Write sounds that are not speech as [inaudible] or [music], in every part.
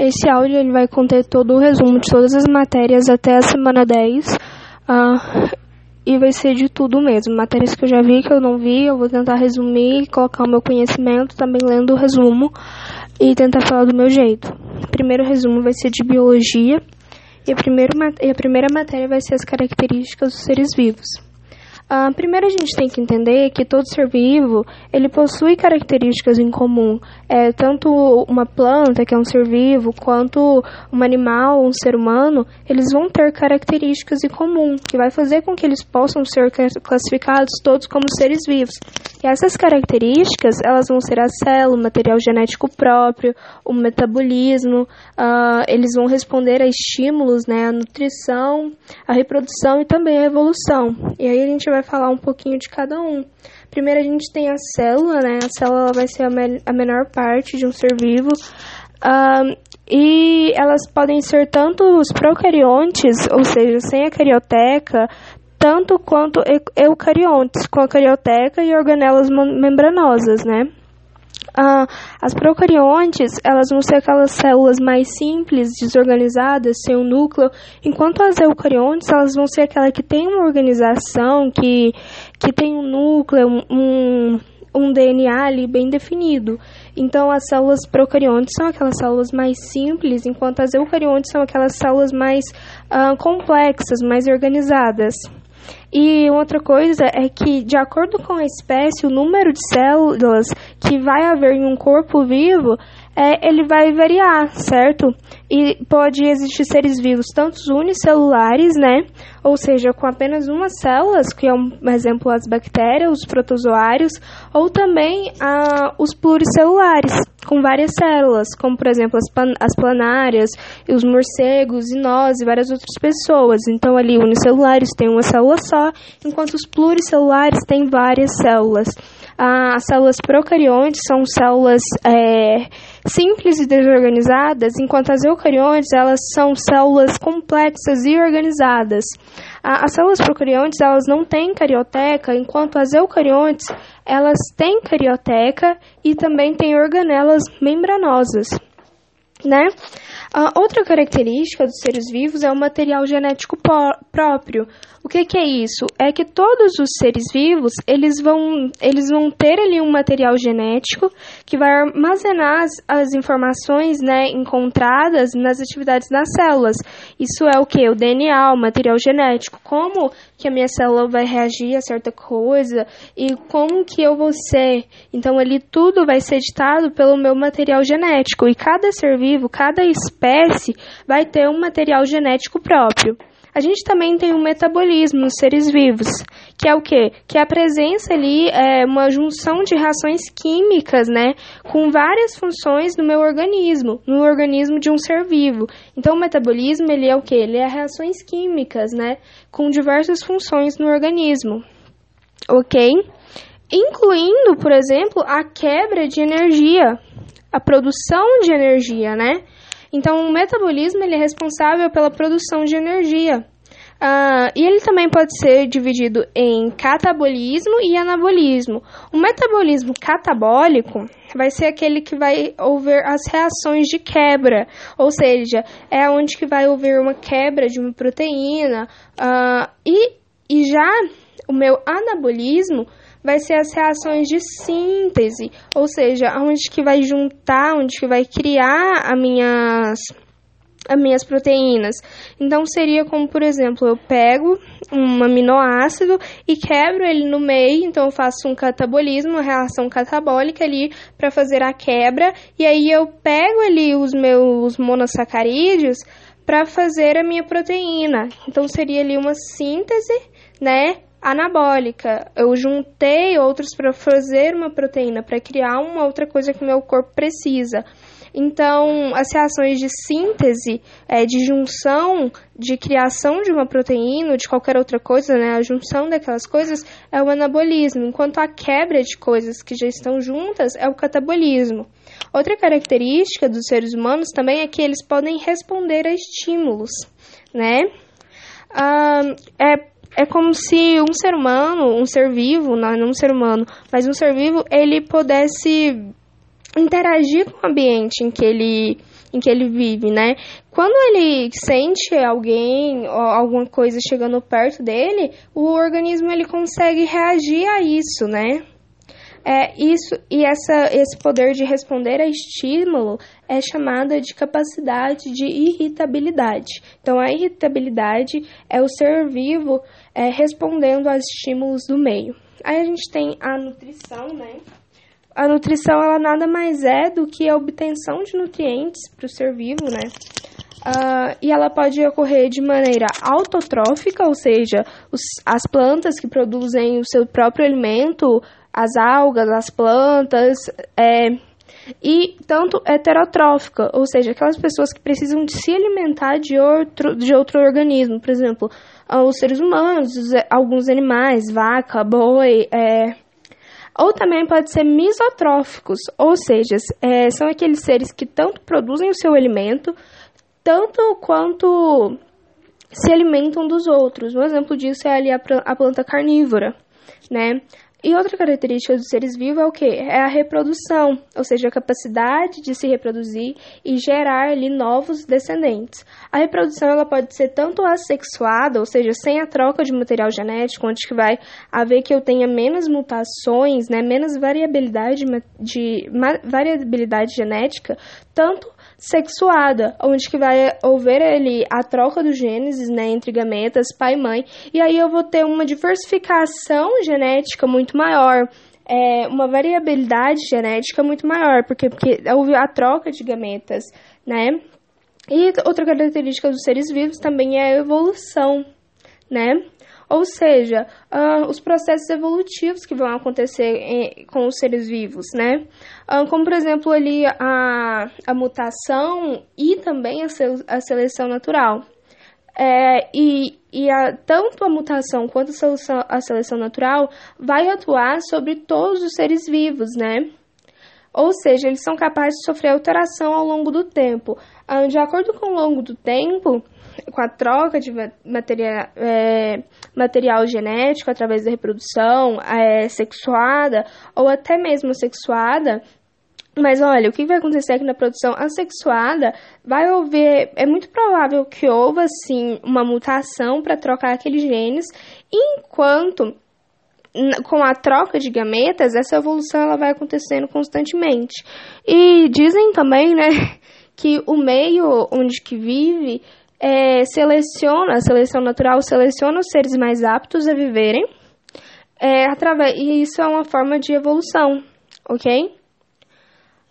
Esse áudio ele vai conter todo o resumo de todas as matérias até a semana 10. Uh, e vai ser de tudo mesmo. Matérias que eu já vi, que eu não vi, eu vou tentar resumir, colocar o meu conhecimento, também lendo o resumo e tentar falar do meu jeito. O primeiro resumo vai ser de biologia e a, primeiro, e a primeira matéria vai ser as características dos seres vivos. Uh, primeiro a gente tem que entender que todo ser vivo ele possui características em comum. É, tanto uma planta, que é um ser vivo, quanto um animal, um ser humano, eles vão ter características em comum, que vai fazer com que eles possam ser classificados todos como seres vivos. E essas características, elas vão ser a célula, o material genético próprio, o metabolismo, uh, eles vão responder a estímulos, né, a nutrição, a reprodução e também a evolução. E aí a gente vai falar um pouquinho de cada um. Primeiro a gente tem a célula, né, a célula vai ser a, me a menor parte de um ser vivo, uh, e elas podem ser tanto os procariontes, ou seja, sem a carioteca, tanto quanto eucariontes, com a carioteca e organelas membranosas, né? Ah, as procariontes, elas vão ser aquelas células mais simples, desorganizadas, sem um núcleo, enquanto as eucariontes, elas vão ser aquela que tem uma organização, que, que tem um núcleo, um, um DNA ali bem definido. Então, as células procariontes são aquelas células mais simples, enquanto as eucariontes são aquelas células mais ah, complexas, mais organizadas. E outra coisa é que, de acordo com a espécie, o número de células que vai haver em um corpo vivo, é, ele vai variar, certo? E pode existir seres vivos tanto unicelulares, né? Ou seja, com apenas uma célula, que é um exemplo as bactérias, os protozoários, ou também ah, os pluricelulares, com várias células, como por exemplo as, as planárias, os morcegos e nós e várias outras pessoas. Então ali unicelulares têm uma célula só, enquanto os pluricelulares têm várias células. Ah, as células procariontes são células é, simples e desorganizadas, enquanto as eucariontes elas são células complexas e organizadas. As células procariontes elas não têm carioteca, enquanto as eucariontes elas têm carioteca e também têm organelas membranosas, né? A outra característica dos seres vivos é o material genético próprio. O que, que, é isso? É que todos os seres vivos eles vão, eles vão ter ali um material genético que vai armazenar as, as informações né, encontradas nas atividades das células. Isso é o que? O DNA, o material genético. Como que a minha célula vai reagir a certa coisa e como que eu vou ser. Então ali tudo vai ser ditado pelo meu material genético e cada ser vivo, cada espécie vai ter um material genético próprio. A gente também tem um metabolismo nos seres vivos, que é o quê? Que é a presença ali é uma junção de reações químicas, né, com várias funções no meu organismo, no organismo de um ser vivo. Então, o metabolismo ele é o quê? Ele é reações químicas, né, com diversas funções no organismo. Ok? Incluindo, por exemplo, a quebra de energia, a produção de energia, né? Então, o metabolismo ele é responsável pela produção de energia. Uh, e ele também pode ser dividido em catabolismo e anabolismo. O metabolismo catabólico vai ser aquele que vai haver as reações de quebra, ou seja, é onde que vai haver uma quebra de uma proteína. Uh, e, e já o meu anabolismo vai ser as reações de síntese, ou seja, onde que vai juntar, onde que vai criar as minhas as minhas proteínas. Então seria como, por exemplo, eu pego um aminoácido e quebro ele no meio, então eu faço um catabolismo, uma reação catabólica ali para fazer a quebra, e aí eu pego ali os meus monossacarídeos para fazer a minha proteína. Então seria ali uma síntese, né, anabólica. Eu juntei outros para fazer uma proteína, para criar uma outra coisa que o meu corpo precisa. Então, as reações de síntese, é, de junção, de criação de uma proteína ou de qualquer outra coisa, né, a junção daquelas coisas é o anabolismo, enquanto a quebra de coisas que já estão juntas é o catabolismo. Outra característica dos seres humanos também é que eles podem responder a estímulos, né? Ah, é é como se um ser humano, um ser vivo, não, não um ser humano, mas um ser vivo, ele pudesse interagir com o ambiente em que ele em que ele vive, né? Quando ele sente alguém ou alguma coisa chegando perto dele, o organismo ele consegue reagir a isso, né? É, isso e essa, esse poder de responder a estímulo é chamada de capacidade de irritabilidade. Então, a irritabilidade é o ser vivo é, respondendo aos estímulos do meio. Aí a gente tem a nutrição, né? A nutrição ela nada mais é do que a obtenção de nutrientes para o ser vivo, né? Uh, e ela pode ocorrer de maneira autotrófica, ou seja, os, as plantas que produzem o seu próprio alimento, as algas, as plantas, é, e tanto heterotrófica, ou seja, aquelas pessoas que precisam de se alimentar de outro, de outro organismo, por exemplo, os seres humanos, alguns animais, vaca, boi, é, ou também pode ser misotróficos, ou seja, é, são aqueles seres que tanto produzem o seu alimento, tanto quanto se alimentam dos outros. Um exemplo disso é ali a, a planta carnívora, né? E outra característica dos seres vivos é o que? É a reprodução, ou seja, a capacidade de se reproduzir e gerar ali novos descendentes. A reprodução ela pode ser tanto assexuada, ou seja, sem a troca de material genético, onde que vai haver que eu tenha menos mutações, né, menos variabilidade de variabilidade genética, tanto sexuada, onde que vai haver ali a troca dos genes, né, entre gametas, pai e mãe, e aí eu vou ter uma diversificação genética muito maior, é, uma variabilidade genética muito maior, porque, porque houve a troca de gametas, né? E outra característica dos seres vivos também é a evolução, né? Ou seja, uh, os processos evolutivos que vão acontecer em, com os seres vivos, né? Uh, como, por exemplo, ali a, a mutação e também a, a seleção natural. É, e e a, tanto a mutação quanto a seleção, a seleção natural vai atuar sobre todos os seres vivos, né? Ou seja, eles são capazes de sofrer alteração ao longo do tempo. Ah, de acordo com o longo do tempo, com a troca de material, é, material genético através da reprodução é, sexuada ou até mesmo sexuada, mas olha, o que vai acontecer aqui na produção assexuada vai haver, é muito provável que houve assim uma mutação para trocar aqueles genes, enquanto com a troca de gametas, essa evolução ela vai acontecendo constantemente. E dizem também, né, [laughs] que o meio onde que vive é, seleciona, a seleção natural seleciona os seres mais aptos a viverem, é, através, e isso é uma forma de evolução, ok?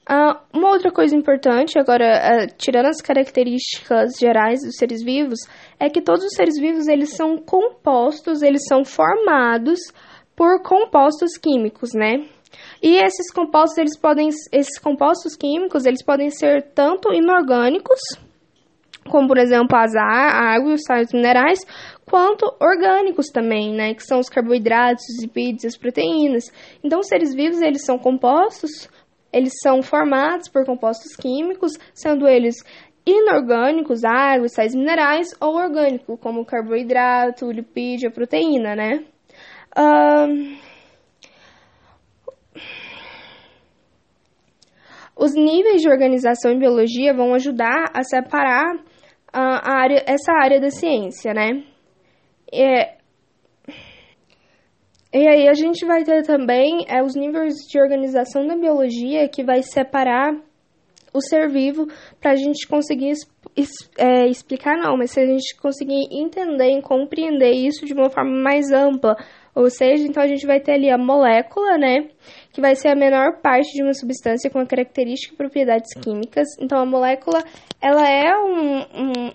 Uh, uma outra coisa importante, agora, uh, tirando as características gerais dos seres vivos, é que todos os seres vivos, eles são compostos, eles são formados por compostos químicos, né? E esses compostos, eles podem, esses compostos químicos, eles podem ser tanto inorgânicos, como por exemplo as a água e os sais minerais, quanto orgânicos também, né, que são os carboidratos, os lipídios, as proteínas. Então, os seres vivos, eles são compostos, eles são formados por compostos químicos, sendo eles inorgânicos, água, sais minerais, ou orgânico, como carboidrato, lipídio, proteína, né? Um... Os níveis de organização em biologia vão ajudar a separar a área, essa área da ciência, né? É, e aí a gente vai ter também é, os níveis de organização da biologia que vai separar o ser vivo para a gente conseguir é, explicar, não, mas se a gente conseguir entender e compreender isso de uma forma mais ampla. Ou seja, então a gente vai ter ali a molécula, né? Que vai ser a menor parte de uma substância com características e propriedades químicas. Então a molécula, ela é um, um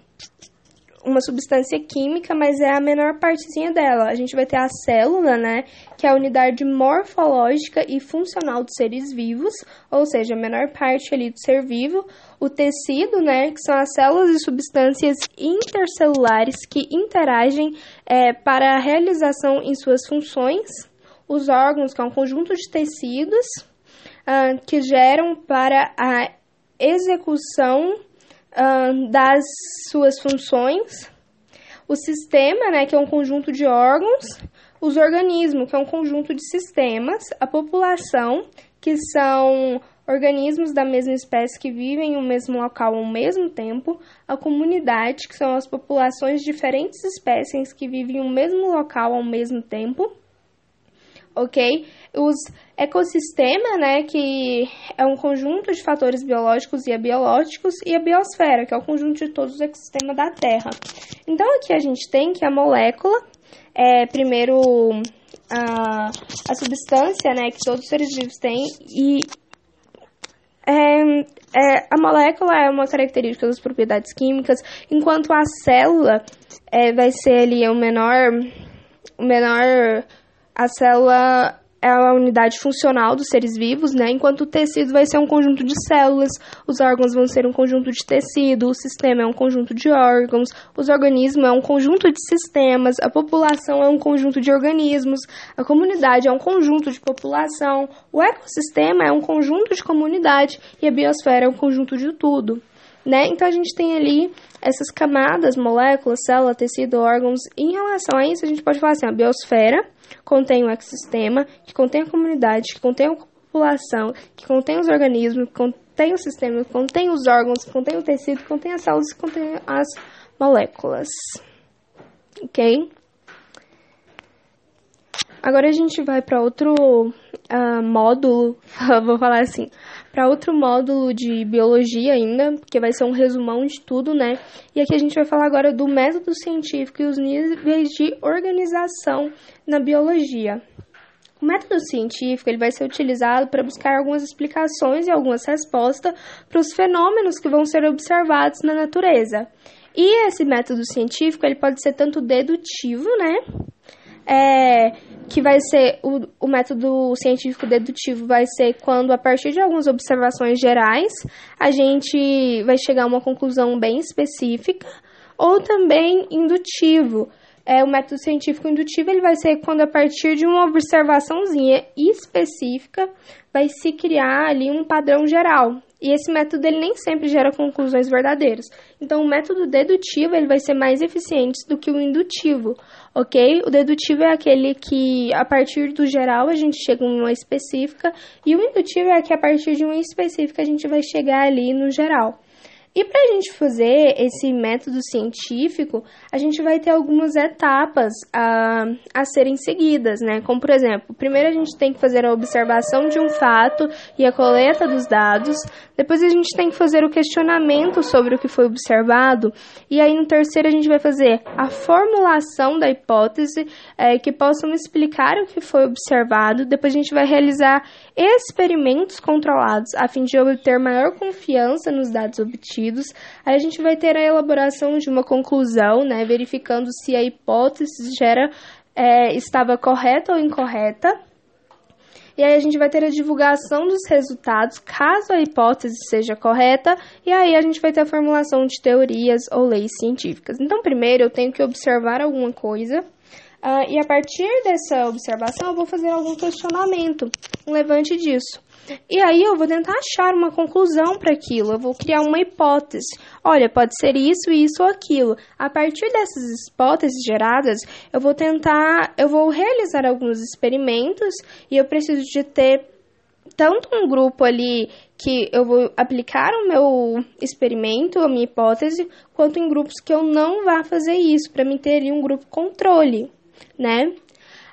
uma substância química, mas é a menor partezinha dela. A gente vai ter a célula, né, que é a unidade morfológica e funcional dos seres vivos, ou seja, a menor parte ali do ser vivo. O tecido, né, que são as células e substâncias intercelulares que interagem é, para a realização em suas funções. Os órgãos, que é um conjunto de tecidos uh, que geram para a execução uh, das suas funções, o sistema, né, que é um conjunto de órgãos, os organismos, que é um conjunto de sistemas, a população, que são organismos da mesma espécie que vivem em um mesmo local ao mesmo tempo, a comunidade, que são as populações de diferentes espécies que vivem em um mesmo local ao mesmo tempo, ok? Os ecossistema, né, que é um conjunto de fatores biológicos e abiológicos, e a biosfera, que é o conjunto de todos os ecossistemas da Terra. Então aqui a gente tem que a molécula é primeiro a, a substância, né, que todos os seres vivos têm e é, é, a molécula é uma característica das propriedades químicas, enquanto a célula é, vai ser ali o menor, o menor, a célula é a unidade funcional dos seres vivos, né? Enquanto o tecido vai ser um conjunto de células, os órgãos vão ser um conjunto de tecido, o sistema é um conjunto de órgãos, os organismos é um conjunto de sistemas, a população é um conjunto de organismos, a comunidade é um conjunto de população, o ecossistema é um conjunto de comunidade e a biosfera é um conjunto de tudo. Né? Então a gente tem ali essas camadas, moléculas, célula, tecido, órgãos. Em relação a isso, a gente pode falar assim: a biosfera contém o ecossistema, que contém a comunidade, que contém a população, que contém os organismos, que contém o sistema, que contém os órgãos, que contém o tecido, que contém as células, que contém as moléculas. Ok? Agora a gente vai para outro uh, módulo, [laughs] vou falar assim, para outro módulo de biologia ainda, que vai ser um resumão de tudo, né? E aqui a gente vai falar agora do método científico e os níveis de organização na biologia. O método científico ele vai ser utilizado para buscar algumas explicações e algumas respostas para os fenômenos que vão ser observados na natureza. E esse método científico ele pode ser tanto dedutivo, né? É, que vai ser o, o método científico dedutivo vai ser quando a partir de algumas observações gerais a gente vai chegar a uma conclusão bem específica ou também indutivo. É o método científico indutivo ele vai ser quando a partir de uma observaçãozinha específica vai se criar ali um padrão geral e esse método ele nem sempre gera conclusões verdadeiras. Então, o método dedutivo ele vai ser mais eficiente do que o indutivo, ok? O dedutivo é aquele que, a partir do geral, a gente chega em uma específica, e o indutivo é que, a partir de uma específica, a gente vai chegar ali no geral. E para a gente fazer esse método científico, a gente vai ter algumas etapas a, a serem seguidas, né? Como, por exemplo, primeiro a gente tem que fazer a observação de um fato e a coleta dos dados, depois a gente tem que fazer o questionamento sobre o que foi observado, e aí no terceiro a gente vai fazer a formulação da hipótese é, que possam explicar o que foi observado, depois a gente vai realizar experimentos controlados a fim de obter maior confiança nos dados obtidos Aí a gente vai ter a elaboração de uma conclusão, né, verificando se a hipótese gera, é, estava correta ou incorreta. E aí a gente vai ter a divulgação dos resultados, caso a hipótese seja correta, e aí a gente vai ter a formulação de teorias ou leis científicas. Então, primeiro eu tenho que observar alguma coisa, uh, e a partir dessa observação eu vou fazer algum questionamento, um levante disso. E aí eu vou tentar achar uma conclusão para aquilo, eu vou criar uma hipótese. Olha, pode ser isso, isso ou aquilo. A partir dessas hipóteses geradas, eu vou tentar, eu vou realizar alguns experimentos e eu preciso de ter tanto um grupo ali que eu vou aplicar o meu experimento, a minha hipótese, quanto em grupos que eu não vá fazer isso, para mim ter ali um grupo controle, né?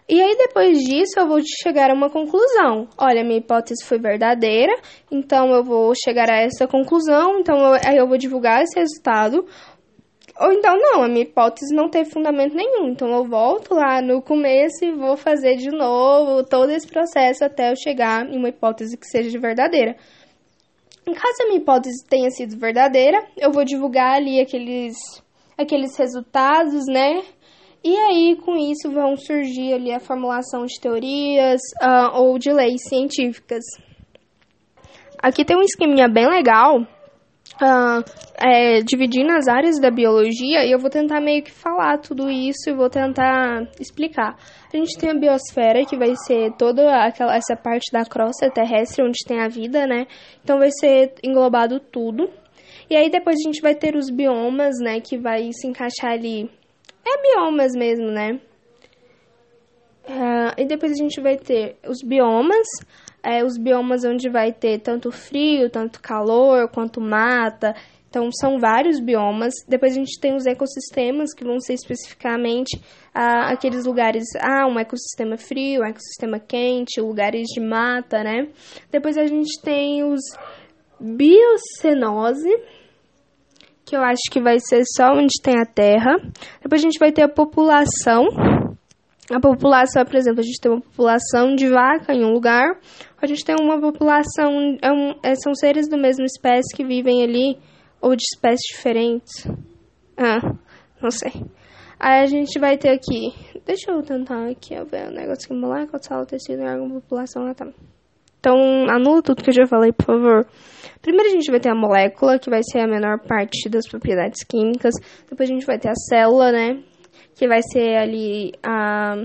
E aí, depois disso, eu vou chegar a uma conclusão. Olha, minha hipótese foi verdadeira, então eu vou chegar a essa conclusão, então eu, aí eu vou divulgar esse resultado. Ou então, não, a minha hipótese não teve fundamento nenhum. Então, eu volto lá no começo e vou fazer de novo todo esse processo até eu chegar em uma hipótese que seja verdadeira. Em caso a minha hipótese tenha sido verdadeira, eu vou divulgar ali aqueles, aqueles resultados, né? E aí, com isso, vão surgir ali a formulação de teorias uh, ou de leis científicas. Aqui tem um esqueminha bem legal, uh, é, dividindo as áreas da biologia, e eu vou tentar meio que falar tudo isso e vou tentar explicar. A gente tem a biosfera, que vai ser toda aquela, essa parte da crosta terrestre onde tem a vida, né? Então vai ser englobado tudo. E aí depois a gente vai ter os biomas, né, que vai se encaixar ali é biomas mesmo, né? Uh, e depois a gente vai ter os biomas, é, os biomas onde vai ter tanto frio, tanto calor, quanto mata. Então, são vários biomas. Depois a gente tem os ecossistemas, que vão ser especificamente ah, aqueles lugares, ah, um ecossistema frio, um ecossistema quente, lugares de mata, né? Depois a gente tem os biocenose, que eu acho que vai ser só onde tem a terra. Depois a gente vai ter a população. A população, por exemplo, a gente tem uma população de vaca em um lugar, a gente tem uma população, é um, é, são seres do mesmo espécie que vivem ali ou de espécies diferentes? Ah, não sei. Aí a gente vai ter aqui. Deixa eu tentar aqui ver o negócio aqui. Molécula, sala, tecido, órgão, população, lá tá. Então, anula tudo que eu já falei, por favor. Primeiro a gente vai ter a molécula, que vai ser a menor parte das propriedades químicas. Depois a gente vai ter a célula, né? Que vai ser ali a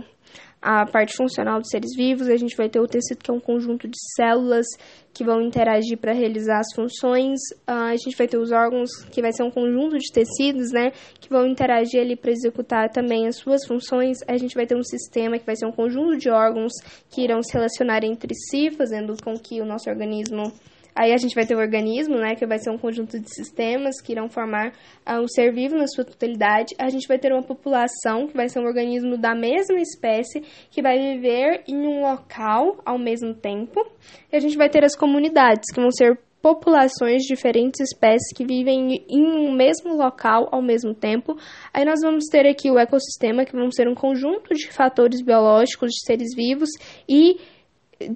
a parte funcional dos seres vivos, a gente vai ter o tecido, que é um conjunto de células que vão interagir para realizar as funções, uh, a gente vai ter os órgãos, que vai ser um conjunto de tecidos, né, que vão interagir ali para executar também as suas funções, a gente vai ter um sistema que vai ser um conjunto de órgãos que irão se relacionar entre si, fazendo com que o nosso organismo Aí a gente vai ter o organismo, né, que vai ser um conjunto de sistemas que irão formar uh, um ser vivo na sua totalidade. A gente vai ter uma população, que vai ser um organismo da mesma espécie, que vai viver em um local ao mesmo tempo. E a gente vai ter as comunidades, que vão ser populações de diferentes espécies que vivem em um mesmo local ao mesmo tempo. Aí nós vamos ter aqui o ecossistema, que vão ser um conjunto de fatores biológicos de seres vivos e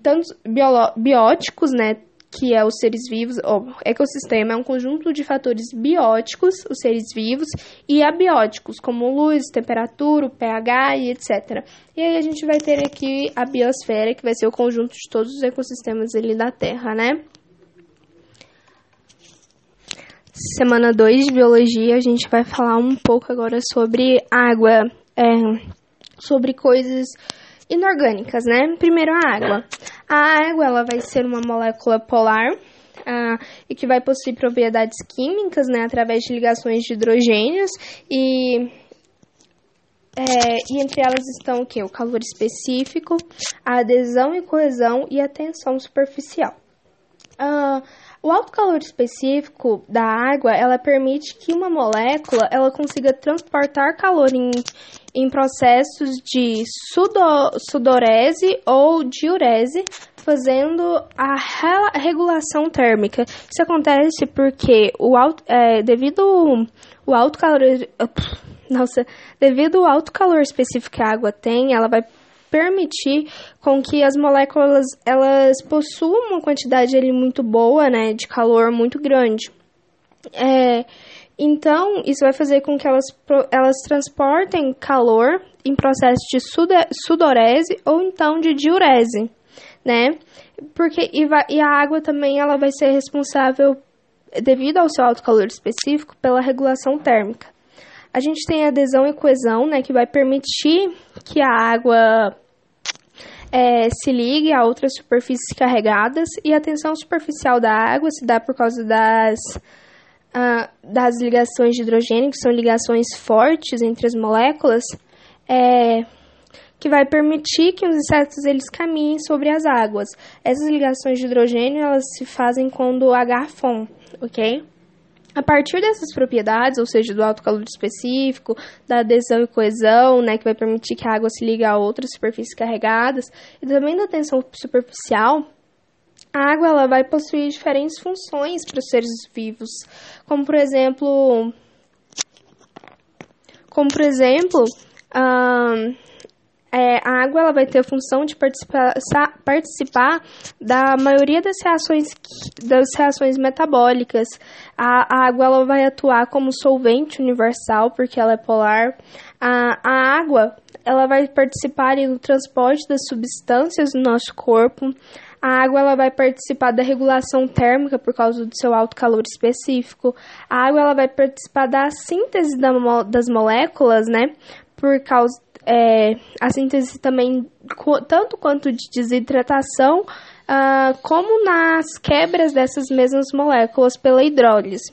tanto bióticos, né, que é os seres vivos, o ecossistema é um conjunto de fatores bióticos, os seres vivos, e abióticos, como luz, temperatura, pH e etc. E aí a gente vai ter aqui a biosfera, que vai ser o conjunto de todos os ecossistemas ali da Terra, né? Semana 2 de Biologia, a gente vai falar um pouco agora sobre água, é, sobre coisas inorgânicas, né? Primeiro a água. A água ela vai ser uma molécula polar ah, e que vai possuir propriedades químicas, né, através de ligações de hidrogênios e é, e entre elas estão o que? O calor específico, a adesão e coesão e a tensão superficial. Ah, o alto calor específico da água, ela permite que uma molécula ela consiga transportar calor em, em processos de sudo, sudorese ou diurese, fazendo a regulação térmica. Isso acontece porque o alto, é, devido o alto calor, nossa, devido ao alto calor específico que a água tem, ela vai permitir com que as moléculas elas possuam uma quantidade ali muito boa, né, de calor muito grande. É, então, isso vai fazer com que elas, elas transportem calor em processo de sudorese ou então de diurese, né? Porque e, vai, e a água também ela vai ser responsável, devido ao seu alto calor específico, pela regulação térmica. A gente tem adesão e coesão, né, que vai permitir que a água é, se ligue a outras superfícies carregadas e a tensão superficial da água se dá por causa das, uh, das ligações de hidrogênio, que são ligações fortes entre as moléculas, é, que vai permitir que os insetos eles caminhem sobre as águas. Essas ligações de hidrogênio elas se fazem quando o H FON, ok? A partir dessas propriedades, ou seja, do alto calor específico, da adesão e coesão, né, que vai permitir que a água se ligue a outras superfícies carregadas, e também da tensão superficial, a água ela vai possuir diferentes funções para os seres vivos, como por exemplo, como por exemplo, é, a água ela vai ter a função de participar, participar da maioria das reações, das reações metabólicas. A, a, água ela vai atuar como solvente universal, porque ela é polar. A, a água ela vai participar do transporte das substâncias do nosso corpo. A água ela vai participar da regulação térmica por causa do seu alto calor específico. A água ela vai participar da síntese da, das moléculas, né? Por causa é, a síntese também, tanto quanto de desidratação, uh, como nas quebras dessas mesmas moléculas pela hidrólise.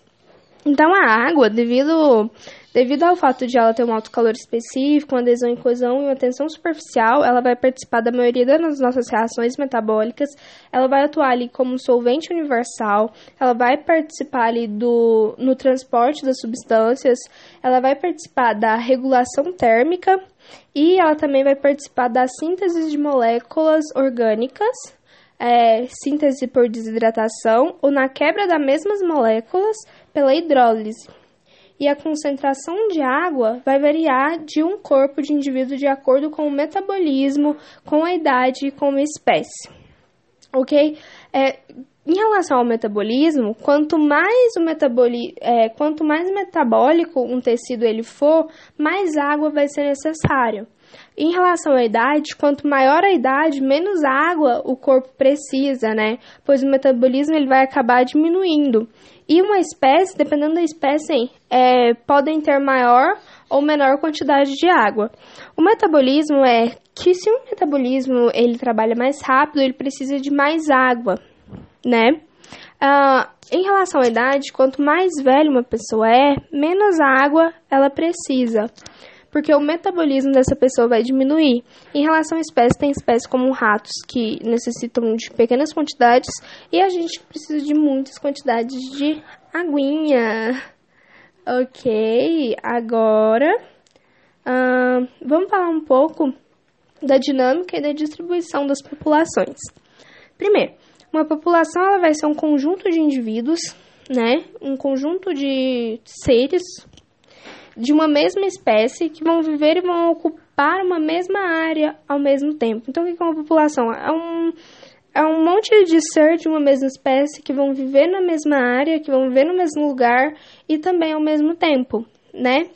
Então, a água, devido, Devido ao fato de ela ter um alto calor específico, uma adesão em coesão e uma tensão superficial, ela vai participar da maioria das nossas reações metabólicas, ela vai atuar ali como solvente universal, ela vai participar ali do, no transporte das substâncias, ela vai participar da regulação térmica e ela também vai participar da síntese de moléculas orgânicas, é, síntese por desidratação ou na quebra das mesmas moléculas pela hidrólise. E a concentração de água vai variar de um corpo de indivíduo de acordo com o metabolismo, com a idade e com a espécie. Ok? É, em relação ao metabolismo, quanto mais o metaboli é, quanto mais metabólico um tecido ele for, mais água vai ser necessário. Em relação à idade, quanto maior a idade, menos água o corpo precisa, né? Pois o metabolismo ele vai acabar diminuindo. E uma espécie, dependendo da espécie, é, podem ter maior ou menor quantidade de água. O metabolismo é que se o metabolismo ele trabalha mais rápido, ele precisa de mais água né? Uh, em relação à idade, quanto mais velha uma pessoa é, menos água ela precisa, porque o metabolismo dessa pessoa vai diminuir. Em relação a espécies, tem espécies como ratos que necessitam de pequenas quantidades e a gente precisa de muitas quantidades de aguinha. Ok, agora uh, vamos falar um pouco da dinâmica e da distribuição das populações. Primeiro, uma população ela vai ser um conjunto de indivíduos, né? Um conjunto de seres de uma mesma espécie que vão viver e vão ocupar uma mesma área ao mesmo tempo. Então, o que é uma população? É um, é um monte de ser de uma mesma espécie que vão viver na mesma área, que vão viver no mesmo lugar e também ao mesmo tempo, né?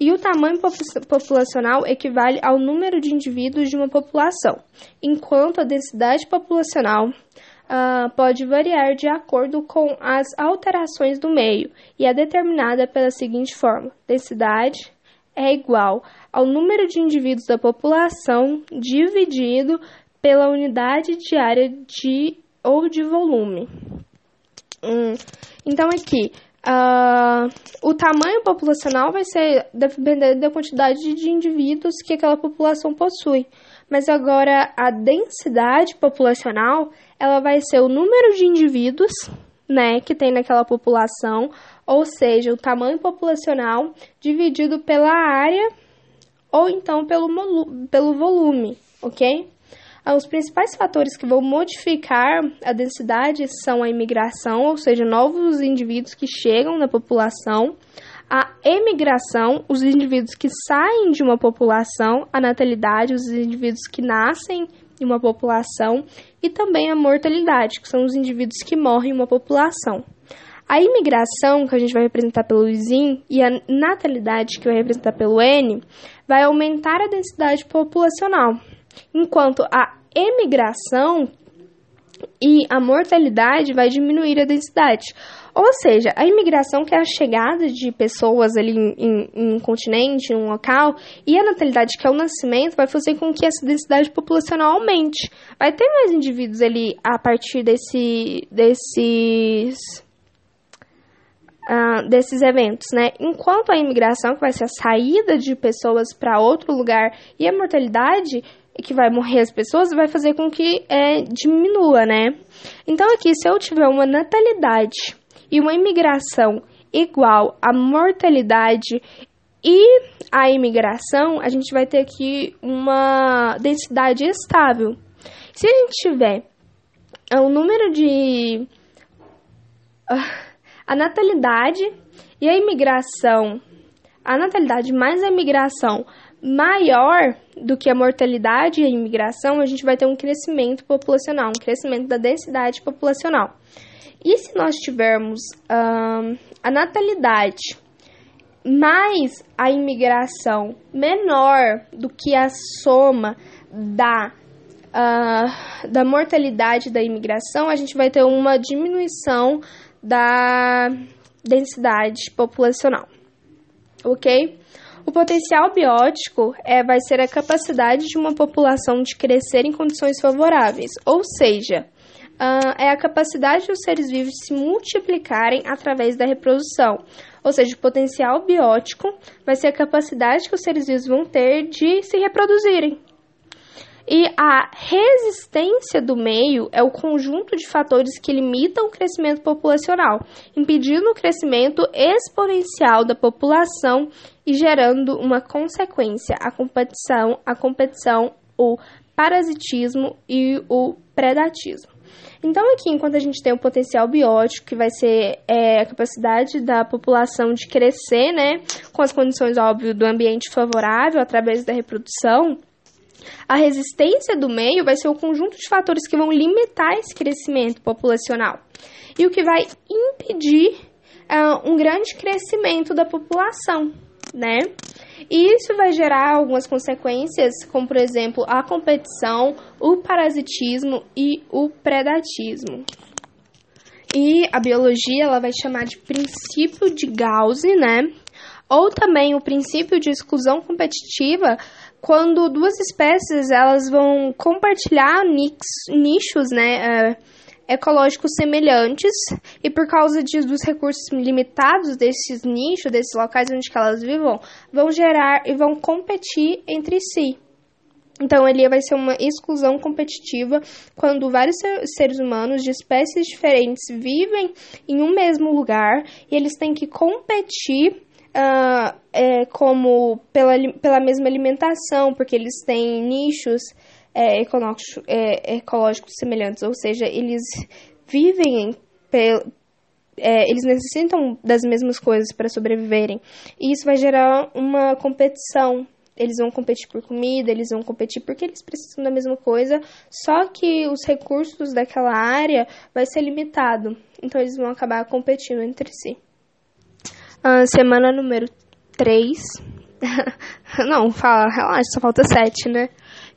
E o tamanho populacional equivale ao número de indivíduos de uma população, enquanto a densidade populacional uh, pode variar de acordo com as alterações do meio e é determinada pela seguinte forma: densidade é igual ao número de indivíduos da população dividido pela unidade diária de ou de volume. Hum, então aqui Uh, o tamanho populacional vai ser dependendo da quantidade de indivíduos que aquela população possui. Mas agora a densidade populacional ela vai ser o número de indivíduos, né, que tem naquela população, ou seja, o tamanho populacional dividido pela área ou então pelo, pelo volume, ok? Ah, os principais fatores que vão modificar a densidade são a imigração, ou seja, novos indivíduos que chegam na população, a emigração, os indivíduos que saem de uma população, a natalidade, os indivíduos que nascem em uma população e também a mortalidade, que são os indivíduos que morrem em uma população. A imigração, que a gente vai representar pelo ISIN, e a natalidade, que vai representar pelo N, vai aumentar a densidade populacional, enquanto a emigração e a mortalidade vai diminuir a densidade. Ou seja, a imigração, que é a chegada de pessoas ali em, em, em, um continente, em um local, e a natalidade, que é o nascimento, vai fazer com que essa densidade populacional aumente. Vai ter mais indivíduos ali a partir desse, desses. Uh, desses eventos, né? Enquanto a imigração, que vai ser a saída de pessoas para outro lugar, e a mortalidade, que vai morrer as pessoas, vai fazer com que é, diminua, né? Então, aqui, se eu tiver uma natalidade e uma imigração igual à mortalidade e a imigração, a gente vai ter aqui uma densidade estável. Se a gente tiver o número de. a natalidade e a imigração, a natalidade mais a imigração maior do que a mortalidade e a imigração, a gente vai ter um crescimento populacional, um crescimento da densidade populacional. E se nós tivermos a natalidade mais a imigração menor do que a soma da, uh, da mortalidade da imigração, a gente vai ter uma diminuição da densidade populacional. Ok? O potencial biótico é, vai ser a capacidade de uma população de crescer em condições favoráveis, ou seja, uh, é a capacidade dos seres vivos se multiplicarem através da reprodução. Ou seja, o potencial biótico vai ser a capacidade que os seres vivos vão ter de se reproduzirem. E a resistência do meio é o conjunto de fatores que limitam o crescimento populacional, impedindo o crescimento exponencial da população e gerando uma consequência, a competição, a competição, o parasitismo e o predatismo. Então, aqui, enquanto a gente tem o potencial biótico, que vai ser é, a capacidade da população de crescer, né, com as condições, óbvio, do ambiente favorável através da reprodução, a resistência do meio vai ser o conjunto de fatores que vão limitar esse crescimento populacional e o que vai impedir uh, um grande crescimento da população, né? E isso vai gerar algumas consequências, como por exemplo a competição, o parasitismo e o predatismo. E a biologia ela vai chamar de princípio de Gauss, né? Ou também o princípio de exclusão competitiva, quando duas espécies elas vão compartilhar nichos, né? Ecológicos semelhantes e por causa de, dos recursos limitados desses nichos, desses locais onde elas vivem, vão gerar e vão competir entre si. Então, ele vai ser uma exclusão competitiva quando vários seres humanos de espécies diferentes vivem em um mesmo lugar e eles têm que competir uh, é, como pela, pela mesma alimentação, porque eles têm nichos é, ecológicos, é, ecológicos semelhantes, ou seja, eles vivem é, eles necessitam das mesmas coisas para sobreviverem. E isso vai gerar uma competição. Eles vão competir por comida, eles vão competir porque eles precisam da mesma coisa, só que os recursos daquela área vai ser limitado. Então eles vão acabar competindo entre si. Uh, semana número 3. [laughs] Não, fala, relaxa, só falta 7, né?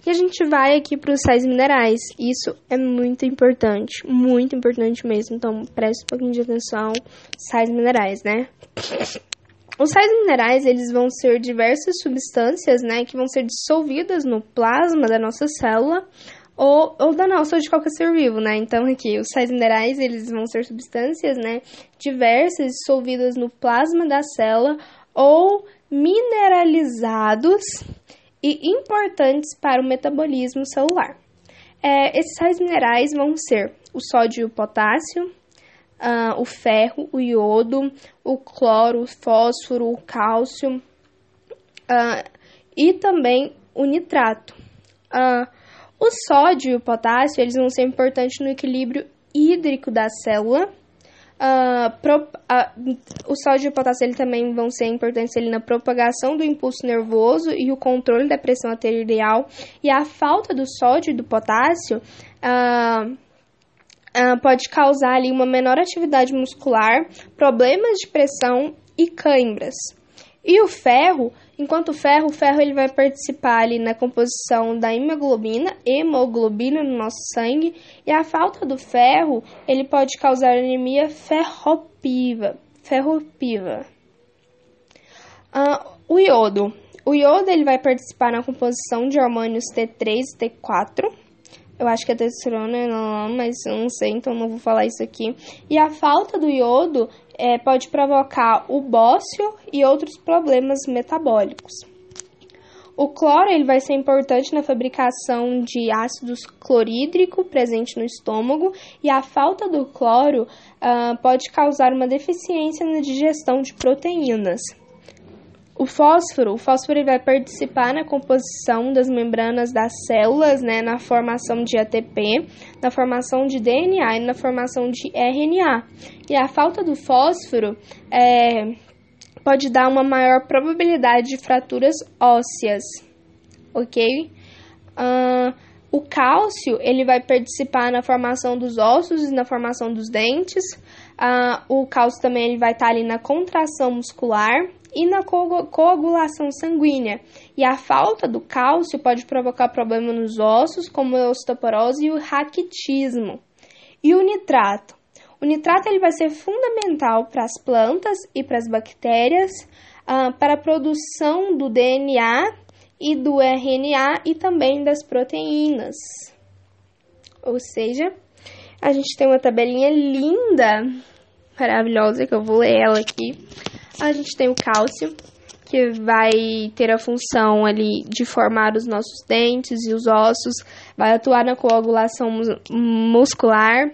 E a gente vai aqui para os sais minerais. Isso é muito importante, muito importante mesmo. Então, preste um pouquinho de atenção. Sais minerais, né? Os sais minerais, eles vão ser diversas substâncias, né, que vão ser dissolvidas no plasma da nossa célula ou, ou da nossa ou de qualquer ser vivo, né? Então, aqui, os sais minerais, eles vão ser substâncias, né, diversas dissolvidas no plasma da célula ou mineralizados e importantes para o metabolismo celular. É, esses sais minerais vão ser o sódio e o potássio, uh, o ferro, o iodo, o cloro, o fósforo, o cálcio uh, e também o nitrato. Uh, o sódio e o potássio eles vão ser importantes no equilíbrio hídrico da célula Uh, pro, uh, o sódio e o potássio ele também vão ser importantes na propagação do impulso nervoso e o controle da pressão arterial. E a falta do sódio e do potássio uh, pode causar ali uma menor atividade muscular, problemas de pressão e cãibras. E o ferro, enquanto o ferro, o ferro ele vai participar ali na composição da hemoglobina, hemoglobina no nosso sangue, e a falta do ferro, ele pode causar anemia ferropiva, ferropiva. Uh, o iodo. O iodo ele vai participar na composição de hormônios T3 e T4, eu acho que é testosterona, não, mas eu não sei, então não vou falar isso aqui. E a falta do iodo é, pode provocar o bócio e outros problemas metabólicos. O cloro ele vai ser importante na fabricação de ácidos clorídrico presente no estômago e a falta do cloro uh, pode causar uma deficiência na digestão de proteínas. O fósforo, o fósforo ele vai participar na composição das membranas das células, né, na formação de ATP, na formação de DNA e na formação de RNA. E a falta do fósforo é, pode dar uma maior probabilidade de fraturas ósseas, ok? Uh, o cálcio ele vai participar na formação dos ossos e na formação dos dentes. Uh, o cálcio também ele vai estar ali na contração muscular e na co coagulação sanguínea. E a falta do cálcio pode provocar problemas nos ossos, como a osteoporose e o raquitismo. E o nitrato? O nitrato ele vai ser fundamental para as plantas e para as bactérias, uh, para a produção do DNA e do RNA e também das proteínas. Ou seja, a gente tem uma tabelinha linda, maravilhosa, que eu vou ler ela aqui A gente tem o cálcio, que vai ter a função ali de formar os nossos dentes e os ossos, vai atuar na coagulação muscular,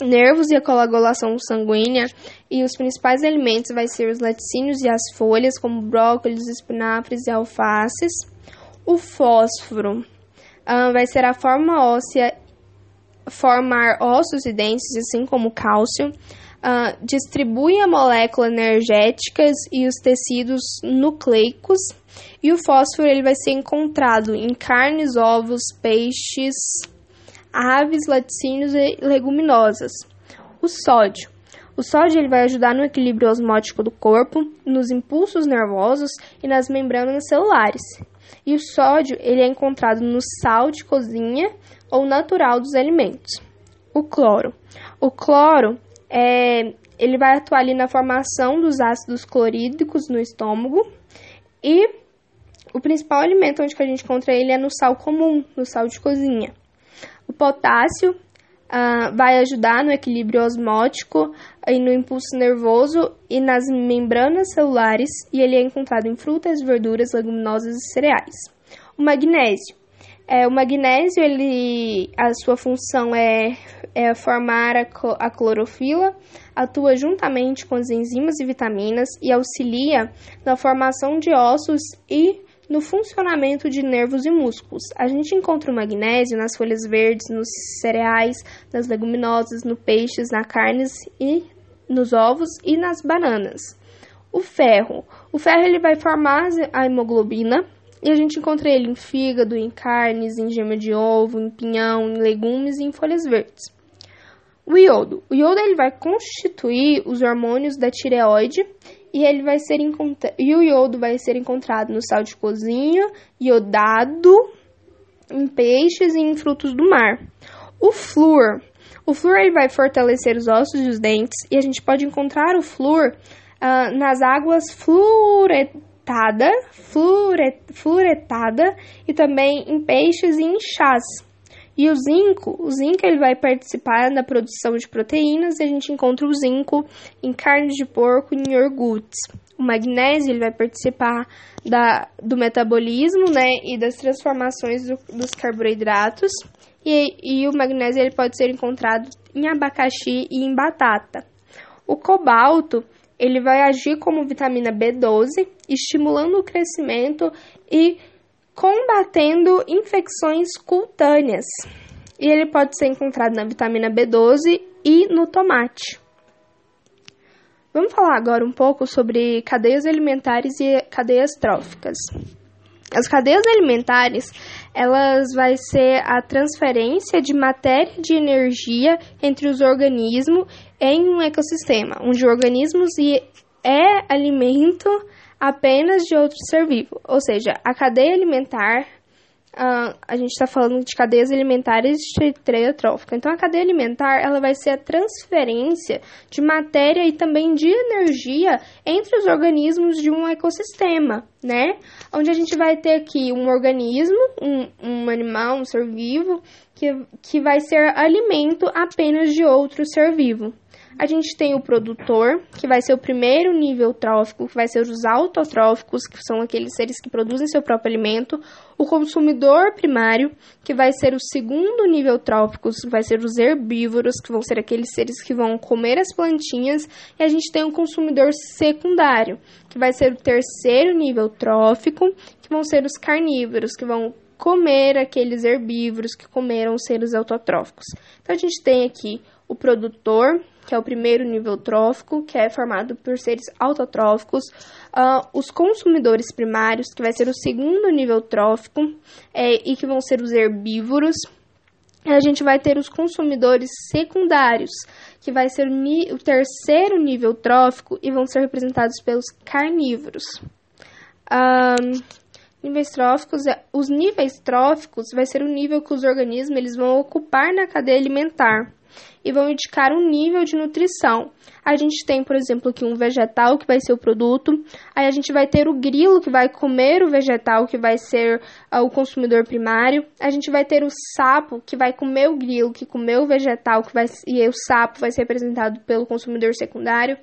nervos e a coagulação sanguínea, e os principais alimentos vai ser os laticínios e as folhas, como brócolis, espinafres e alfaces. O fósforo uh, vai ser a forma óssea, formar ossos e dentes, assim como o cálcio uh, distribui a molécula energéticas e os tecidos nucleicos. E o fósforo ele vai ser encontrado em carnes, ovos, peixes, aves, laticínios e leguminosas. O sódio. O sódio ele vai ajudar no equilíbrio osmótico do corpo, nos impulsos nervosos e nas membranas celulares. E o sódio ele é encontrado no sal de cozinha ou natural dos alimentos. O cloro. O cloro é, ele vai atuar ali na formação dos ácidos clorídricos no estômago e o principal alimento onde que a gente encontra ele é no sal comum, no sal de cozinha. O potássio uh, vai ajudar no equilíbrio osmótico e no impulso nervoso e nas membranas celulares e ele é encontrado em frutas, verduras, leguminosas e cereais. O magnésio é, o magnésio, ele, a sua função é, é formar a, clorofila, atua juntamente com as enzimas e vitaminas e auxilia na formação de ossos e no funcionamento de nervos e músculos. A gente encontra o magnésio nas folhas verdes, nos cereais, nas leguminosas, no peixes, na carnes e nos ovos e nas bananas. O ferro. O ferro ele vai formar a hemoglobina, e a gente encontra ele em fígado, em carnes, em gema de ovo, em pinhão, em legumes e em folhas verdes. O iodo. O iodo ele vai constituir os hormônios da tireoide e ele vai ser e o iodo vai ser encontrado no sal de cozinha, iodado em peixes e em frutos do mar. O flúor. O flúor ele vai fortalecer os ossos e os dentes e a gente pode encontrar o flúor uh, nas águas fluoretada, fluoretada e também em peixes e em chás. E o zinco, o zinco ele vai participar da produção de proteínas e a gente encontra o zinco em carne de porco e em iogurtes. O magnésio ele vai participar da, do metabolismo né, e das transformações do, dos carboidratos. E, e o magnésio ele pode ser encontrado em abacaxi e em batata. O cobalto ele vai agir como vitamina B12, estimulando o crescimento e combatendo infecções cutâneas. E ele pode ser encontrado na vitamina B12 e no tomate. Vamos falar agora um pouco sobre cadeias alimentares e cadeias tróficas. As cadeias alimentares, elas vai ser a transferência de matéria de energia entre os organismos em um ecossistema, onde organismos é alimento apenas de outro ser vivo. Ou seja, a cadeia alimentar Uh, a gente está falando de cadeias alimentares de treia trófica. Então, a cadeia alimentar ela vai ser a transferência de matéria e também de energia entre os organismos de um ecossistema, né? Onde a gente vai ter aqui um organismo, um, um animal, um ser vivo, que, que vai ser alimento apenas de outro ser vivo. A gente tem o produtor, que vai ser o primeiro nível trófico, que vai ser os autotróficos, que são aqueles seres que produzem seu próprio alimento. O consumidor primário, que vai ser o segundo nível trófico, que vai ser os herbívoros, que vão ser aqueles seres que vão comer as plantinhas. E a gente tem o consumidor secundário, que vai ser o terceiro nível trófico, que vão ser os carnívoros, que vão comer aqueles herbívoros que comeram os seres autotróficos. Então a gente tem aqui o produtor, que é o primeiro nível trófico, que é formado por seres autotróficos, uh, os consumidores primários, que vai ser o segundo nível trófico, é, e que vão ser os herbívoros. A gente vai ter os consumidores secundários, que vai ser o, o terceiro nível trófico e vão ser representados pelos carnívoros. Um, níveis tróficos, é, os níveis tróficos vai ser o nível que os organismos eles vão ocupar na cadeia alimentar. E vão indicar um nível de nutrição. A gente tem, por exemplo, aqui um vegetal que vai ser o produto, aí a gente vai ter o grilo que vai comer o vegetal que vai ser uh, o consumidor primário, a gente vai ter o sapo que vai comer o grilo que comeu o vegetal que vai e o sapo vai ser representado pelo consumidor secundário.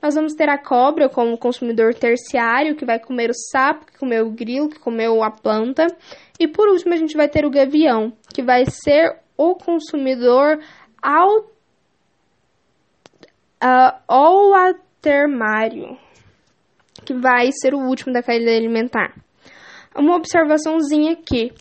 Nós vamos ter a cobra como consumidor terciário, que vai comer o sapo, que comeu o grilo, que comeu a planta. E por último, a gente vai ter o gavião, que vai ser o consumidor ao, uh, ou atermário, que vai ser o último da cadeia alimentar. Uma observaçãozinha aqui.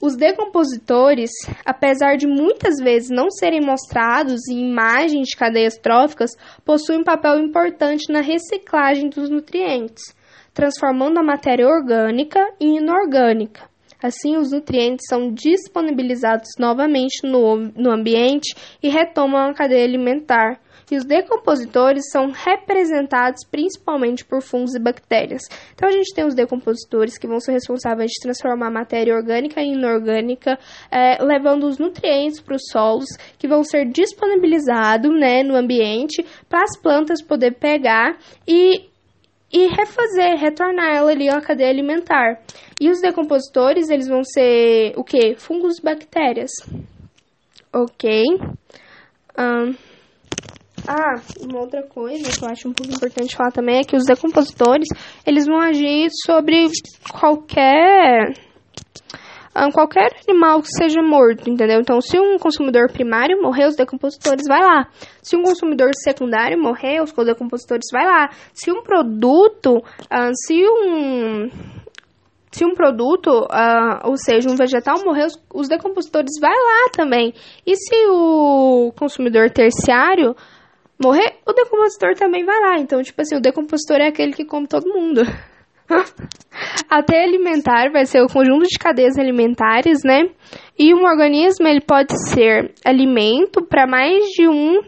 Os decompositores, apesar de muitas vezes não serem mostrados em imagens de cadeias tróficas, possuem um papel importante na reciclagem dos nutrientes, transformando a matéria orgânica em inorgânica. Assim, os nutrientes são disponibilizados novamente no, no ambiente e retomam a cadeia alimentar, e os decompositores são representados principalmente por fungos e bactérias. Então a gente tem os decompositores que vão ser responsáveis de transformar matéria orgânica em inorgânica, é, levando os nutrientes para os solos que vão ser disponibilizados né, no ambiente para as plantas poder pegar e e refazer, retornar ela ali à cadeia alimentar. E os decompositores, eles vão ser o que? Fungos e bactérias. Ok. Um, ah, uma outra coisa que eu acho um pouco importante falar também é que os decompositores, eles vão agir sobre qualquer qualquer animal que seja morto, entendeu? Então, se um consumidor primário morrer, os decompositores vai lá. Se um consumidor secundário morrer, os decompositores vai lá. Se um produto, uh, se um se um produto, uh, ou seja, um vegetal morrer, os, os decompositores vai lá também. E se o consumidor terciário morrer, o decompositor também vai lá. Então, tipo assim, o decompositor é aquele que come todo mundo. [laughs] [laughs] Até alimentar vai ser o conjunto de cadeias alimentares, né? E um organismo ele pode ser alimento para mais de um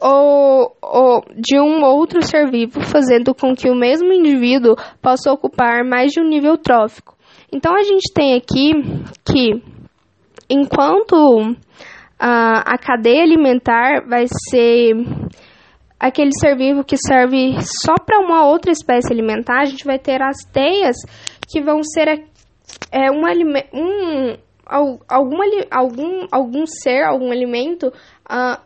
ou, ou de um outro ser vivo, fazendo com que o mesmo indivíduo possa ocupar mais de um nível trófico. Então a gente tem aqui que enquanto a, a cadeia alimentar vai ser aquele ser vivo que serve só para uma outra espécie alimentar, a gente vai ter as teias que vão ser é, um, um algum, algum, algum ser, algum alimento uh,